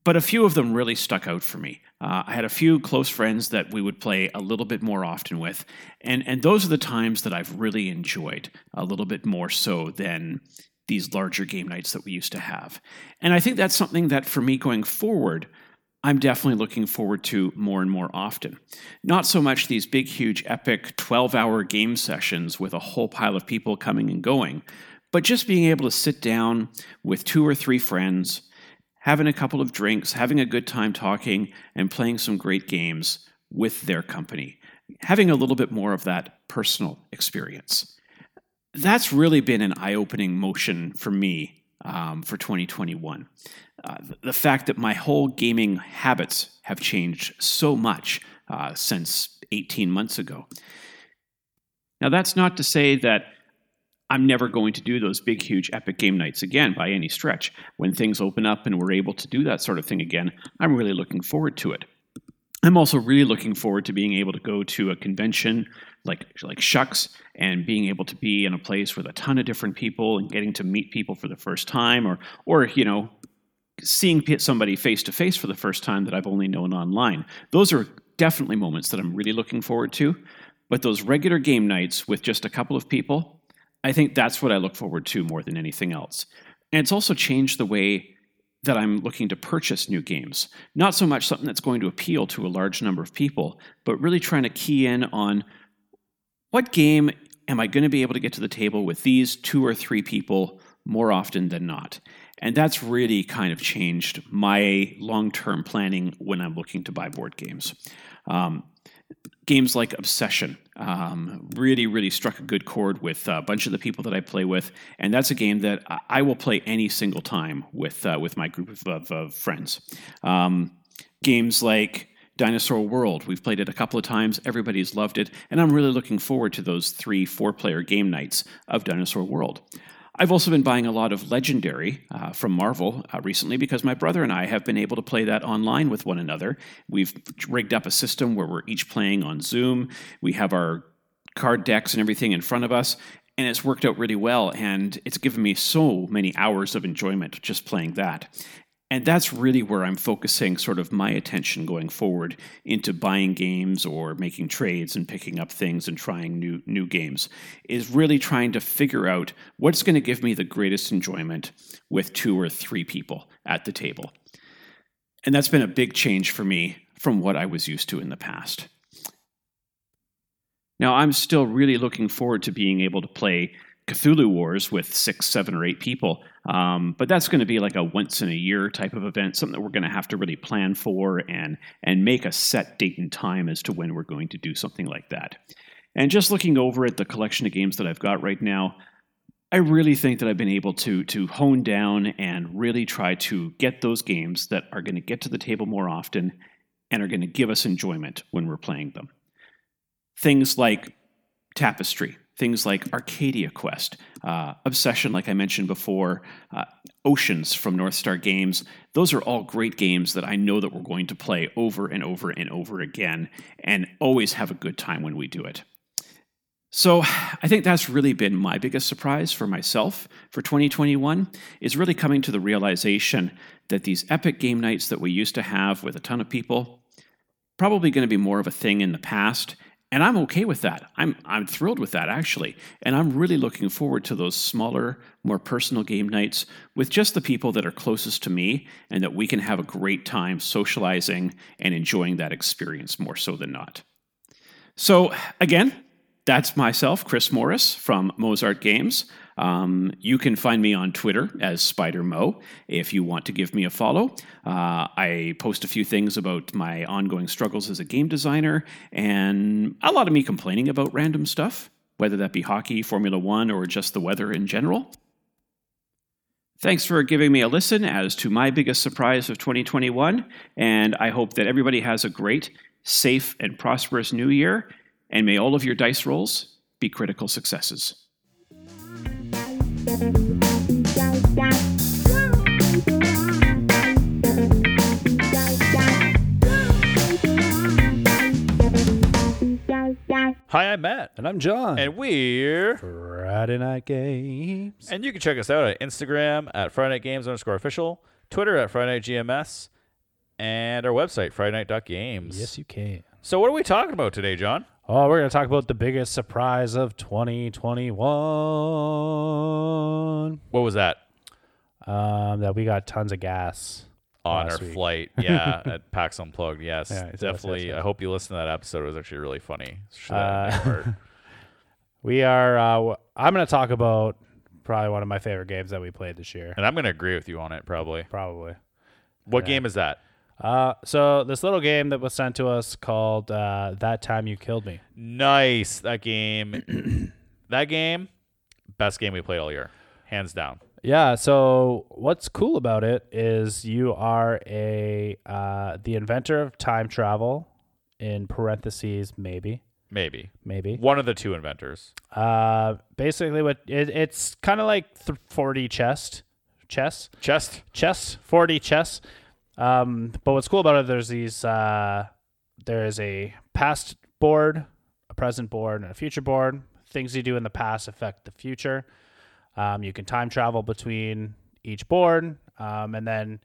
Speaker 14: but a few of them really stuck out for me. Uh, I had a few close friends that we would play a little bit more often with, and and those are the times that I've really enjoyed a little bit more so than these larger game nights that we used to have. And I think that's something that for me going forward, I'm definitely looking forward to more and more often. Not so much these big, huge, epic 12 hour game sessions with a whole pile of people coming and going, but just being able to sit down with two or three friends having a couple of drinks, having a good time talking, and playing some great games with their company, having a little bit more of that personal experience. That's really been an eye opening motion for me um, for 2021. Uh, the fact that my whole gaming habits have changed so much uh, since 18 months ago. Now, that's not to say that I'm never going to do those big, huge, epic game nights again by any stretch. When things open up and we're able to do that sort of thing again, I'm really looking forward to it. I'm also really looking forward to being able to go to a convention like like SHUX and being able to be in a place with a ton of different people and getting to meet people for the first time, or or you know, seeing somebody face to face for the first time that I've only known online. Those are definitely moments that I'm really looking forward to. But those regular game nights with just a couple of people, I think that's what I look forward to more than anything else. And it's also changed the way that I'm looking to purchase new games. Not so much something that's going to appeal to a large number of people, but really trying to key in on what game am I going to be able to get to the table with these two or three people more often than not. And that's really kind of changed my long term planning when I'm looking to buy board games. Um, games like Obsession um, really, really struck a good chord with a bunch of the people that I play with, and that's a game that I will play any single time with uh, with my group of, of, of friends. Um, games like Dinosaur World, we've played it a couple of times. Everybody's loved it, and I'm really looking forward to those three, four player game nights of Dinosaur World. I've also been buying a lot of Legendary uh, from Marvel uh, recently because my brother and I have been able to play that online with one another. We've rigged up a system where we're each playing on Zoom. We have our card decks and everything in front of us, and it's worked out really well. And it's given me so many hours of enjoyment just playing that. And that's really where I'm focusing sort of my attention going forward into buying games or making trades and picking up things and trying new new games is really trying to figure out what's going to give me the greatest enjoyment with two or three people at the table. And that's been a big change for me from what I was used to in the past. Now, I'm still really looking forward to being able to play Cthulhu Wars with six, seven, or eight people. Um, but that's going to be like a once in a year type of event, something that we're going to have to really plan for and and make a set date and time as to when we're going to do something like that. And just looking over at the collection of games that I've got right now, I really think that I've been able to to hone down and really try to get those games that are going to get to the table more often and are going to give us enjoyment when we're playing them. Things like Tapestry, things like Arcadia Quest, uh, Obsession, like I mentioned before, uh, Oceans from North Star Games. Those are all great games that I know that we're going to play over and over and over again and always have a good time when we do it. So I think that's really been my biggest surprise for myself for 2021 is really coming to the realization that these epic game nights that we used to have with a ton of people probably going to be more of a thing in the past and I'm okay with that. I'm I'm thrilled with that actually. And I'm really looking forward to those smaller, more personal game nights with just the people that are closest to me and that we can have a great time socializing and enjoying that experience more so than not. So again, that's myself, Chris Morris from Mozart Games. Um, you can find me on Twitter as Spider Mo if you want to give me a follow. Uh, I post a few things about my ongoing struggles as a game designer and a lot of me complaining about random stuff, whether that be hockey, Formula One, or just the weather in general. Thanks for giving me a listen as to my biggest surprise of 2021, and I hope that everybody has a great, safe, and prosperous new year, and may all of your dice rolls be critical successes.
Speaker 15: Hi, I'm Matt.
Speaker 16: And I'm John.
Speaker 15: And we're
Speaker 16: Friday Night Games.
Speaker 15: And you can check us out at Instagram at Friday Night Games underscore official, Twitter at Friday Night GMS, and our website, Friday FridayNight.games.
Speaker 16: Yes, you can.
Speaker 15: So, what are we talking about today, John?
Speaker 16: Oh, we're going to talk about the biggest surprise of 2021.
Speaker 15: What was that?
Speaker 16: Um, that we got tons of gas
Speaker 15: on our
Speaker 16: week.
Speaker 15: flight. Yeah, at PAX Unplugged. Yes,
Speaker 16: Yeah,
Speaker 15: definitely.
Speaker 16: yes, yes.
Speaker 15: I hope you listened to that episode. It was actually really funny.
Speaker 16: Uh, we are. Uh, I'm going to talk about probably one of my favorite games that we played this year.
Speaker 15: and I'm going to agree with you on it, probably.
Speaker 16: Probably.
Speaker 15: What
Speaker 16: Yeah.
Speaker 15: game is that?
Speaker 16: Uh, so this little game that was sent to us called uh, "That Time You Killed Me."
Speaker 15: Nice. That game. that game, best game we played all year, hands down.
Speaker 16: Yeah. So what's cool about it is you are a uh, the inventor of time travel, in parentheses maybe,
Speaker 15: Maybe.
Speaker 16: maybe.
Speaker 15: One of the two inventors.
Speaker 16: Uh, basically, what it, it's kind of like th- 4D chess, chess,
Speaker 15: Chest.
Speaker 16: chess, 4D chess. Um, but what's cool about it, there's these. Uh, there is a past board, a present board, and a future board. Things you do in the past affect the future. Um, you can time travel between each board, um, and then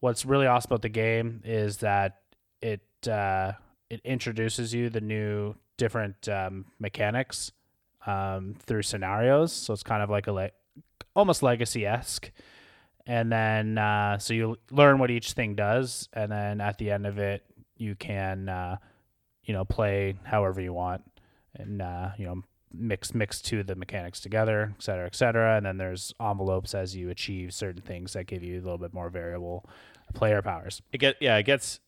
Speaker 16: what's really awesome about the game is that it uh, it introduces you the new different um, mechanics um, through scenarios. So it's kind of like a le- almost legacy esque. And then uh, so you learn what each thing does, and then at the end of it, you can uh, you know play however you want, and uh, you know mix mix two of the mechanics together, et cetera, et cetera. And then there's envelopes as you achieve certain things that give you a little bit more variable player powers.
Speaker 15: It get yeah, it gets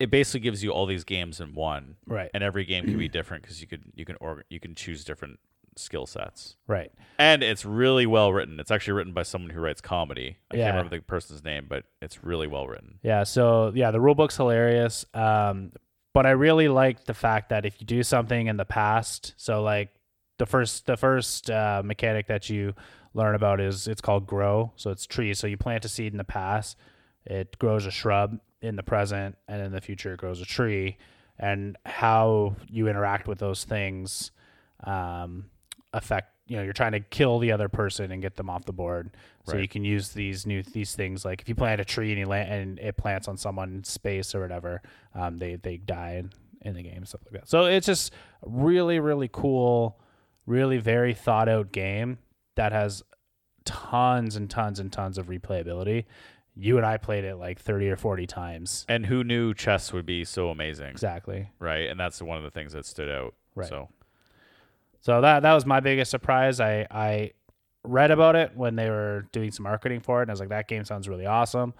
Speaker 15: it basically gives you all these games in one.
Speaker 16: Right.
Speaker 15: And every game can be different because you could you can org- you can choose different skill sets.
Speaker 16: Right.
Speaker 15: And it's really well written. It's actually written by someone who writes comedy. I
Speaker 16: Yeah.
Speaker 15: can't remember the person's name, but it's really well written.
Speaker 16: Yeah, so yeah, the rule book's hilarious. Um, but I really like the fact that if you do something in the past, so like the first the first uh, mechanic that you learn about is it's called grow. So it's trees. So you plant a seed in the past, it grows a shrub in the present, and in the future it grows a tree. And how you interact with those things um, affect you know you're trying to kill the other person and get them off the board so
Speaker 15: Right.
Speaker 16: you can use these new these things like if you plant a tree and you land and it plants on someone's space or whatever um, they they die in, in the game stuff like that so it's just really really cool really very thought out game that has tons and tons and tons of replayability you and i played it like 30 or 40 times
Speaker 15: And who knew chess would be so amazing?
Speaker 16: exactly
Speaker 15: Right. And that's one of the things that stood out.
Speaker 16: Right.
Speaker 15: So
Speaker 16: So that that was my biggest surprise. I I read about it when they were doing some marketing for it, and I was like, that game sounds really awesome.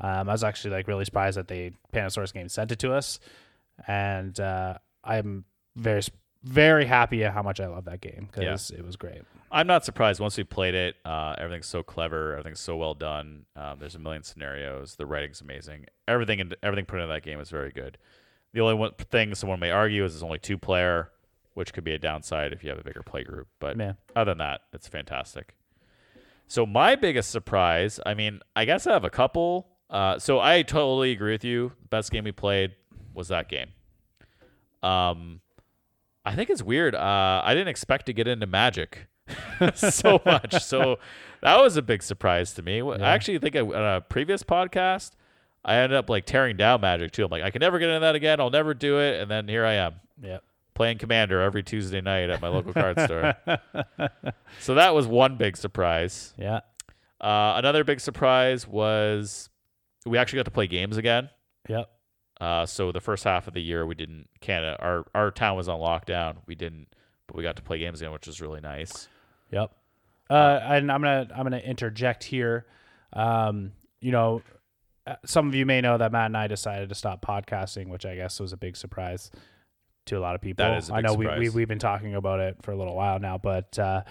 Speaker 16: Um, I was actually like really surprised that they Pandasaurus game sent it to us, and uh, I'm very very happy at how much I love that game because it was great.
Speaker 15: I'm not surprised once we played it. Uh, everything's so clever. Everything's so well done. Um, there's a million scenarios. The writing's amazing. Everything in, everything put into that game is very good. The only one thing someone may argue is it's only two player, which could be a downside if you have a bigger play group. But
Speaker 16: Yeah.
Speaker 15: other than that, it's fantastic. So my biggest surprise, I mean, I guess I have a couple. Uh, so I totally agree with you. Best game we played was that game. Um, I think it's weird. Uh, I didn't expect to get into Magic so much. So that was a big surprise to me. I actually think I, on a previous podcast, I ended up like tearing down Magic too. I'm like, I can never get into that again. I'll never do it. And then here I am.
Speaker 16: Yep.
Speaker 15: Playing Commander every Tuesday night at my local card store. So that was one big surprise.
Speaker 16: Yeah.
Speaker 15: Uh, another big surprise was we actually got to play games again.
Speaker 16: Yep.
Speaker 15: Uh, so the first half of the year we didn't Canada our our town was on lockdown. We didn't, but we got to play games again, which was really nice.
Speaker 16: Yep. Uh, and I'm gonna I'm gonna interject here. Um, you know, uh, some of you may know that Matt and I decided to stop podcasting, which I guess was a big surprise to a lot of people.
Speaker 15: That is
Speaker 16: I know we, we, we've been talking about it for a little while now, but uh,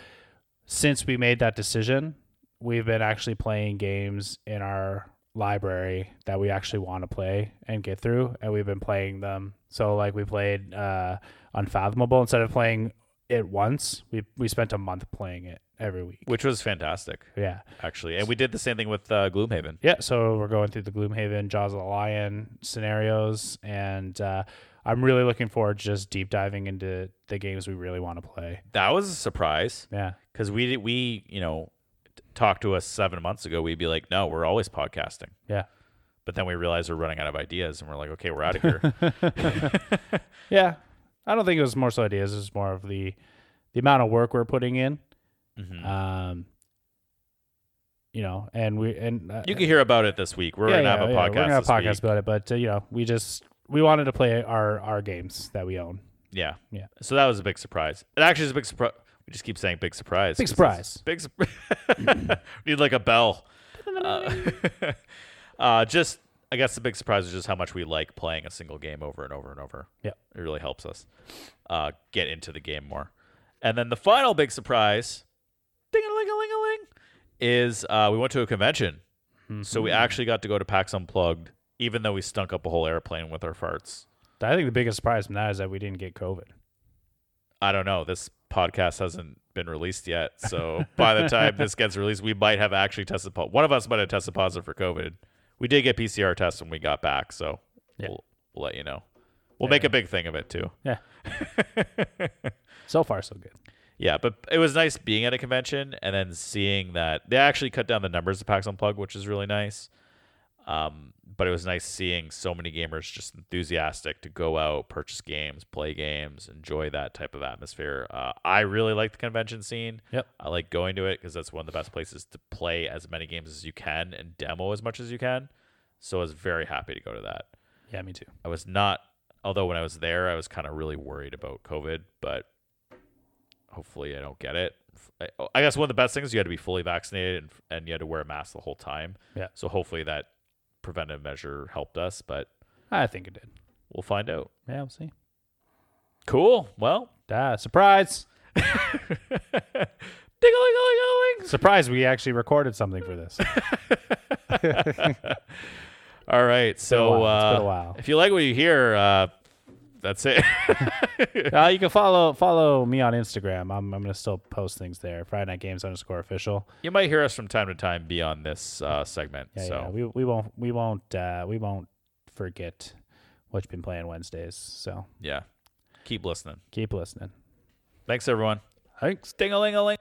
Speaker 16: since we made that decision, we've been actually playing games in our library that we actually want to play and get through, and we've been playing them. So like we played uh, Unfathomable instead of playing it once. We we spent a month playing it every week.
Speaker 15: which was fantastic.
Speaker 16: Yeah.
Speaker 15: actually, and we did the same thing with uh, Gloomhaven.
Speaker 16: Yeah, so we're going through the Gloomhaven, Jaws of the Lion scenarios, and uh, I'm really looking forward to just deep diving into the games we really want to play.
Speaker 15: That was a surprise.
Speaker 16: Yeah,
Speaker 15: because we we you know talked to us seven months ago. We'd be like, no, we're always podcasting.
Speaker 16: Yeah.
Speaker 15: But then we realized we're running out of ideas, and we're like, okay, we're out of here.
Speaker 16: yeah. I don't think it was more so ideas; it's more of the the amount of work we're putting in.
Speaker 15: Mhm.
Speaker 16: Um, you know, and we and uh,
Speaker 15: you can hear about it this week. We're
Speaker 16: yeah,
Speaker 15: gonna
Speaker 16: yeah,
Speaker 15: have a
Speaker 16: yeah,
Speaker 15: podcast.
Speaker 16: We're gonna have a podcast
Speaker 15: week.
Speaker 16: about it, but uh, you know, we just we wanted to play our our games that we own.
Speaker 15: Yeah.
Speaker 16: Yeah.
Speaker 15: So that was a big surprise. It actually is a big surprise. We just keep saying big surprise.
Speaker 16: Big surprise.
Speaker 15: Big. Sur- Need like a bell. Uh, uh, just, I guess the big surprise is just how much we like playing a single game over and over and over.
Speaker 16: Yeah.
Speaker 15: It really helps us uh, get into the game more. And then the final big surprise, ding a ling a ling a ling, is uh, we went to a convention. So we
Speaker 16: Mhm.
Speaker 15: actually got to go to PAX Unplugged, even though we stunk up a whole airplane with our farts.
Speaker 16: I think the biggest surprise from that is that we didn't get COVID.
Speaker 15: I don't know. This podcast hasn't been released yet, so by the time this gets released, we might have actually tested. Po- one of us might have tested positive for COVID. We did get PCR tests when we got back, so we'll, we'll let you know. We'll make a big thing of it too.
Speaker 16: Yeah. so far, so good.
Speaker 15: Yeah, but it was nice being at a convention and then seeing that they actually cut down the numbers of PAX Unplugged, which is really nice. Um, but it was nice seeing so many gamers just enthusiastic to go out, purchase games, play games, enjoy that type of atmosphere. Uh, I really like the convention scene.
Speaker 16: Yep.
Speaker 15: I like going to it because that's one of the best places to play as many games as you can and demo as much as you can. So I was very happy to go to that.
Speaker 16: Yeah, me too.
Speaker 15: I was not, although when I was there, I was kind of really worried about COVID, but hopefully I don't get it. I- I guess one of the best things you had to be fully vaccinated and, and you had to wear a mask the whole time.
Speaker 16: Yeah.
Speaker 15: So hopefully that preventive measure helped us, but
Speaker 16: I think it did.
Speaker 15: we'll find out.
Speaker 16: Yeah, we'll see.
Speaker 15: Cool. Well,
Speaker 16: Ah, surprise! Surprise! We actually recorded something for this.
Speaker 15: All right. So
Speaker 16: while. It's been a
Speaker 15: uh, if you like what you hear, uh, that's it.
Speaker 16: uh, you can follow follow me on Instagram. I'm I'm gonna still post things there. Friday Night Games underscore official.
Speaker 15: you might hear us from time to time beyond this uh, segment.
Speaker 16: Yeah,
Speaker 15: so
Speaker 16: yeah. We we won't we won't uh, we won't forget what you've been playing Wednesdays. So
Speaker 15: yeah, keep listening.
Speaker 16: keep listening.
Speaker 15: Thanks, everyone.
Speaker 16: Thanks.
Speaker 15: Ding a ling a ling.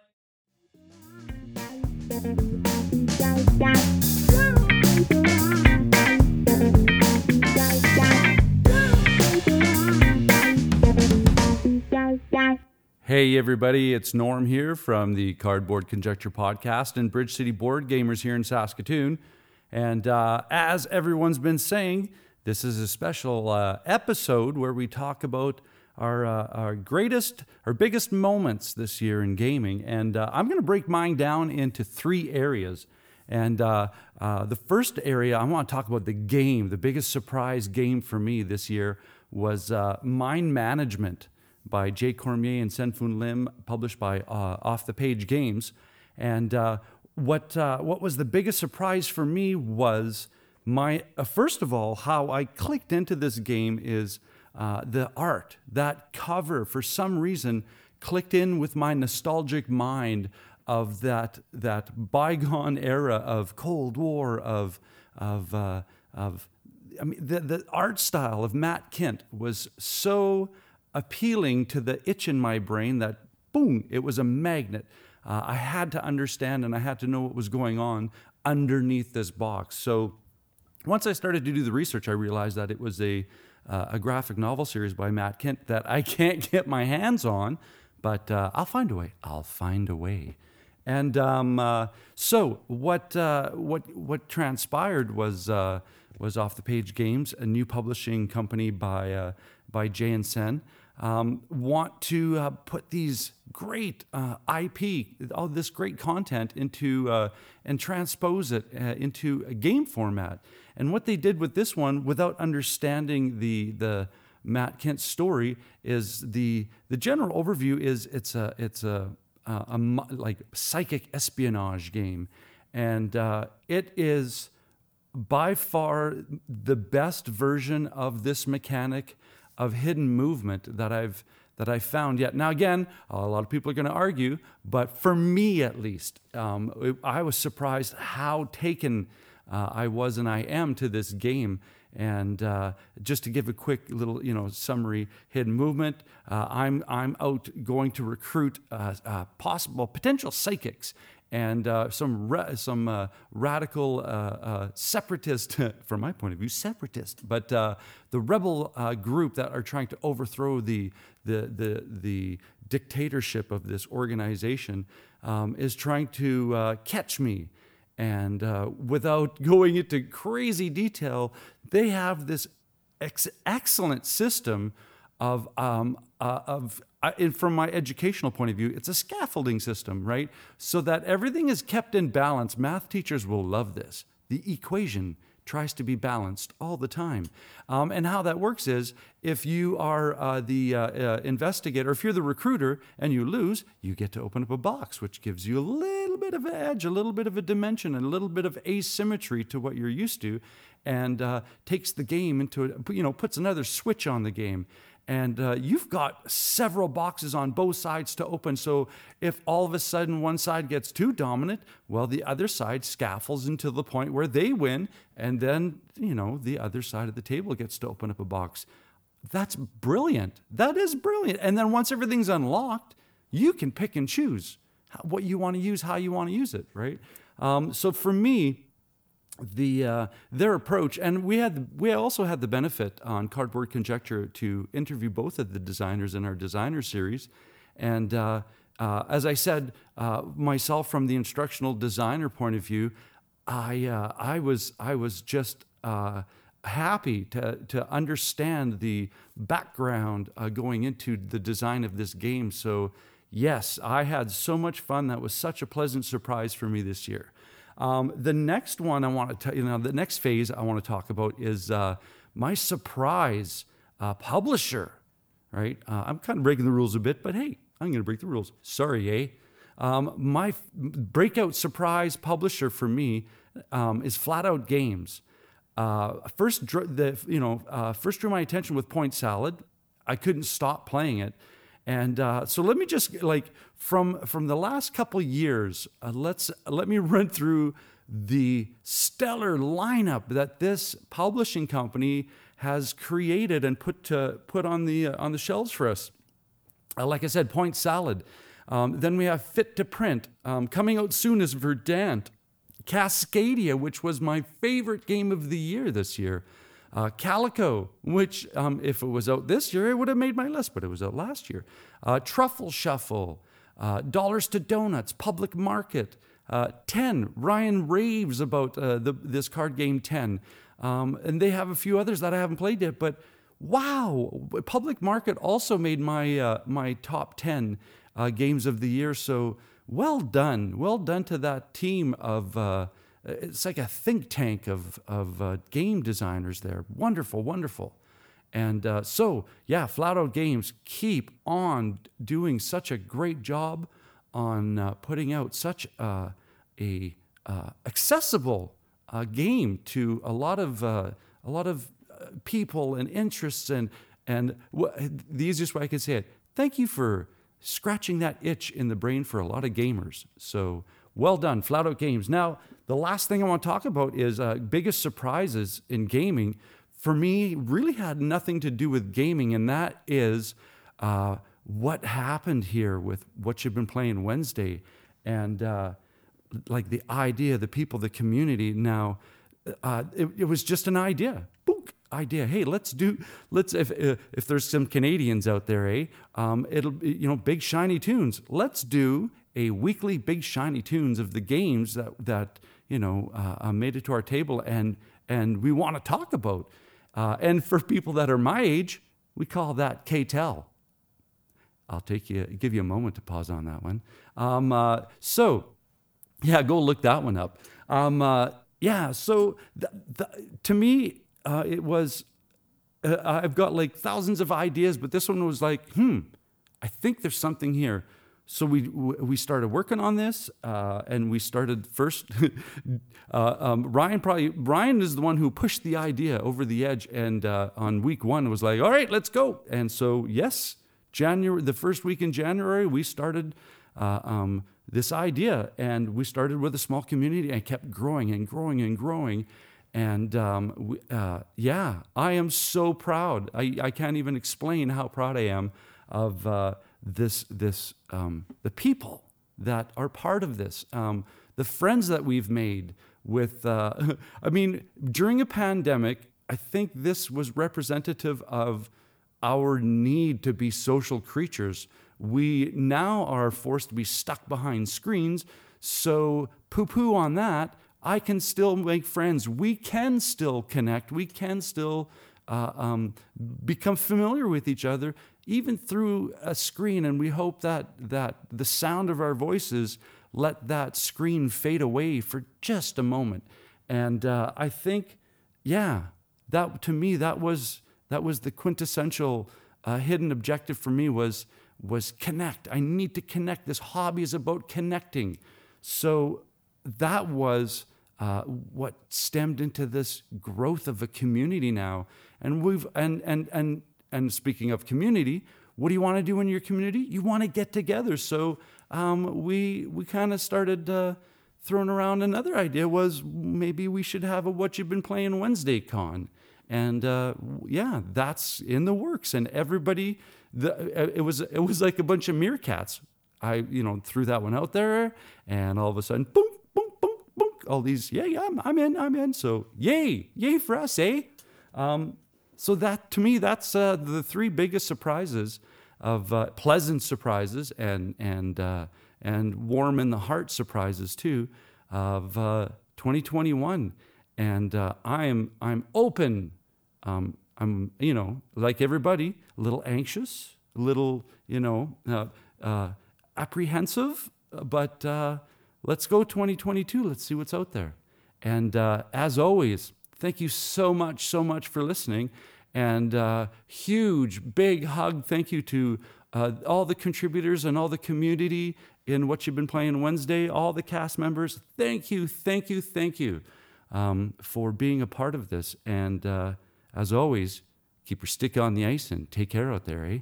Speaker 1: Hey, everybody, it's Norm here from the Cardboard Conjecture podcast and Bridge City Board Gamers here in Saskatoon. And uh, as everyone's been saying, this is a special uh, episode where we talk about our, uh, our greatest, our biggest moments this year in gaming. And uh, I'm going to break mine down into three areas. And uh, uh, the first area, I want to talk about the game. The biggest surprise game for me this year was Mind Management by Jay Cormier and Sen-Foong Lim, published by uh, Off the Page Games. And uh, what uh, what was the biggest surprise for me was my uh, first of all how I clicked into this game is uh, the art. That cover, for some reason, clicked in with my nostalgic mind of that that bygone era of Cold War of of uh, of I mean the the art style of Matt Kindt was so appealing to the itch in my brain that boom, it was a magnet. Uh, I had to understand and I had to know what was going on underneath this box. So once I started to do the research, I realized that it was a uh, a graphic novel series by Matt Kindt that I can't get my hands on, but uh, I'll find a way. I'll find a way. And um, uh, so what uh, what what transpired was uh, was Off the Page Games, a new publishing company by uh, by Jay and Sen. Um, want to uh, put these great uh, IP, all this great content into uh, and transpose it uh, into a game format. And what they did with this one, without understanding the the Matt Kindt story, is the the general overview is it's a it's a, a, a like psychic espionage game, and uh, it is by far the best version of this mechanic of hidden movement that I've that I found yet. Now, again, a lot of people are going to argue, but for me at least, um, it, I was surprised how taken uh, I was and I am to this game. And uh, just to give a quick little, you know, summary, hidden movement. Uh, I'm I'm out going to recruit uh, uh, possible potential psychics and uh, some ra- some uh, radical uh, uh separatist, from my point of view, separatist, but uh, the rebel uh, group that are trying to overthrow the the the, the dictatorship of this organization um, is trying to catch me. And without going into crazy detail, they have this ex- excellent system of um, of I, from my educational point of view, it's a scaffolding system, right? So that everything is kept in balance. Math teachers will love this. The equation tries to be balanced all the time. Um, and how that works is if you are uh, the uh, uh, investigator, if you're the recruiter and you lose, you get to open up a box, which gives you a little bit of an edge, a little bit of a dimension, and a little bit of asymmetry to what you're used to, and uh, takes the game into, you know, puts another switch on the game and uh, you've got several boxes on both sides to open. So if all of a sudden one side gets too dominant, well, the other side scaffolds until the point where they win, and then you know the other side of the table gets to open up a box. That's brilliant. That is brilliant. And then once everything's unlocked, you can pick and choose what you want to use, how you want to use it, right? Um, so for me, the uh, their approach, and we had we also had the benefit on Cardboard Conjecture to interview both of the designers in our designer series, and uh, uh, as I said, uh, myself from the instructional designer point of view, I uh, I was I was just uh, happy to to understand the background going into the design of this game. So yes, I had so much fun. That was such a pleasant surprise for me this year. Um, the next one I want to tell you know, the next phase I want to talk about is uh, my surprise uh, publisher, right? Uh, I'm kind of breaking the rules a bit, but hey, I'm going to break the rules. Sorry, eh? Um, my f- breakout surprise publisher for me um, is Flat Out Games. Uh, first, the you know, uh, first drew my attention with Point Salad. I couldn't stop playing it. And uh, so let me just like from from the last couple years, uh, let's let me run through the stellar lineup that this publishing company has created and put to put on the uh, on the shelves for us. Uh, like I said, Point Salad. Um, then we have Fit to Print. Um, coming out soon is Verdant. Cascadia, which was my favorite game of the year this year. Uh, Calico, which um, if it was out this year, it would have made my list, but it was out last year. Uh, Truffle Shuffle, uh, Dollars to Donuts, Public Market, uh, 10. Ryan raves about uh, the, this card game 10. Um, and they have a few others that I haven't played yet, but wow, Public Market also made my, uh, my top 10 games of the year. So well done. Well done to that team of it's like a think tank of, of uh, game designers there. Wonderful, wonderful. And uh, so, yeah, Flat Out Games keep on doing such a great job on uh, putting out such a, a uh, accessible uh, game to a lot of uh, a lot of people and interests and and the easiest way I can say it. Thank you for scratching that itch in the brain for a lot of gamers. So well done, Flat Out Games. Now, the last thing I want to talk about is uh, biggest surprises in gaming. For me, really had nothing to do with gaming, and that is uh, what happened here with what you've been playing Wednesday, and uh, like the idea, the people, the community. Now, uh, it, it was just an idea. Boom, idea. Hey, let's do. Let's if uh, if there's some Canadians out there, eh? Um, it'll you know big shiny tunes. Let's do a weekly big shiny tunes of the games that that you know uh, uh made it to our table and and we want to talk about. Uh, and for people that are my age, we call that K-Tel. I'll take you, give you a moment to pause on that one. Um, uh, so, yeah, go look that one up. Um, uh, yeah, so th- th- to me, uh, it was, I've got like thousands of ideas, but this one was like, hmm, I think there's something here. So we we started working on this, uh, and we started first. uh, um, Ryan probably Ryan is the one who pushed the idea over the edge, and uh, on week one was like, all right, let's go. And so yes, January, the first week in January, we started uh, um, this idea, and we started with a small community and kept growing and growing and growing. And um, we, uh, yeah, I am so proud. I, I can't even explain how proud I am of uh, this, this um, the people that are part of this, um, the friends that we've made with, uh, I mean, during a pandemic, I think this was representative of our need to be social creatures. We now are forced to be stuck behind screens. So, poo poo on that. I can still make friends. We can still connect. We can still uh, um, become familiar with each other even through a screen. And we hope that, that the sound of our voices let that screen fade away for just a moment. And uh, I think, yeah, that to me, that was, that was the quintessential uh, hidden objective for me was, was connect. I need to connect. This hobby is about connecting. So that was uh, what stemmed into this growth of a community now. And we've and and and and speaking of community, what do you want to do in your community? You want to get together. So um, we we kind of started uh, throwing around another idea was maybe we should have a what you've been playing Wednesday con, and uh, yeah, that's in the works. And everybody, the, it was it was like a bunch of meerkats. I you know threw that one out there, and all of a sudden, boom, boom, boom, boom, all these, yeah, yeah, I'm, I'm in, I'm in. So yay, yay for us, eh? Um, so that to me, that's uh, the three biggest surprises of uh, pleasant surprises and and uh, and warm in the heart surprises too of uh, 2021. And uh, I am I'm open. Um, I'm you know like everybody, a little anxious, a little you know uh, apprehensive, but let's go 2022. Let's see what's out there. And as always, Thank you so much, so much for listening. And uh, huge, big hug. Thank you to uh, all the contributors and all the community in what you've been playing Wednesday, all the cast members. Thank you, thank you, thank you um, for being a part of this. And uh, as always, keep your stick on the ice and take care out there, eh?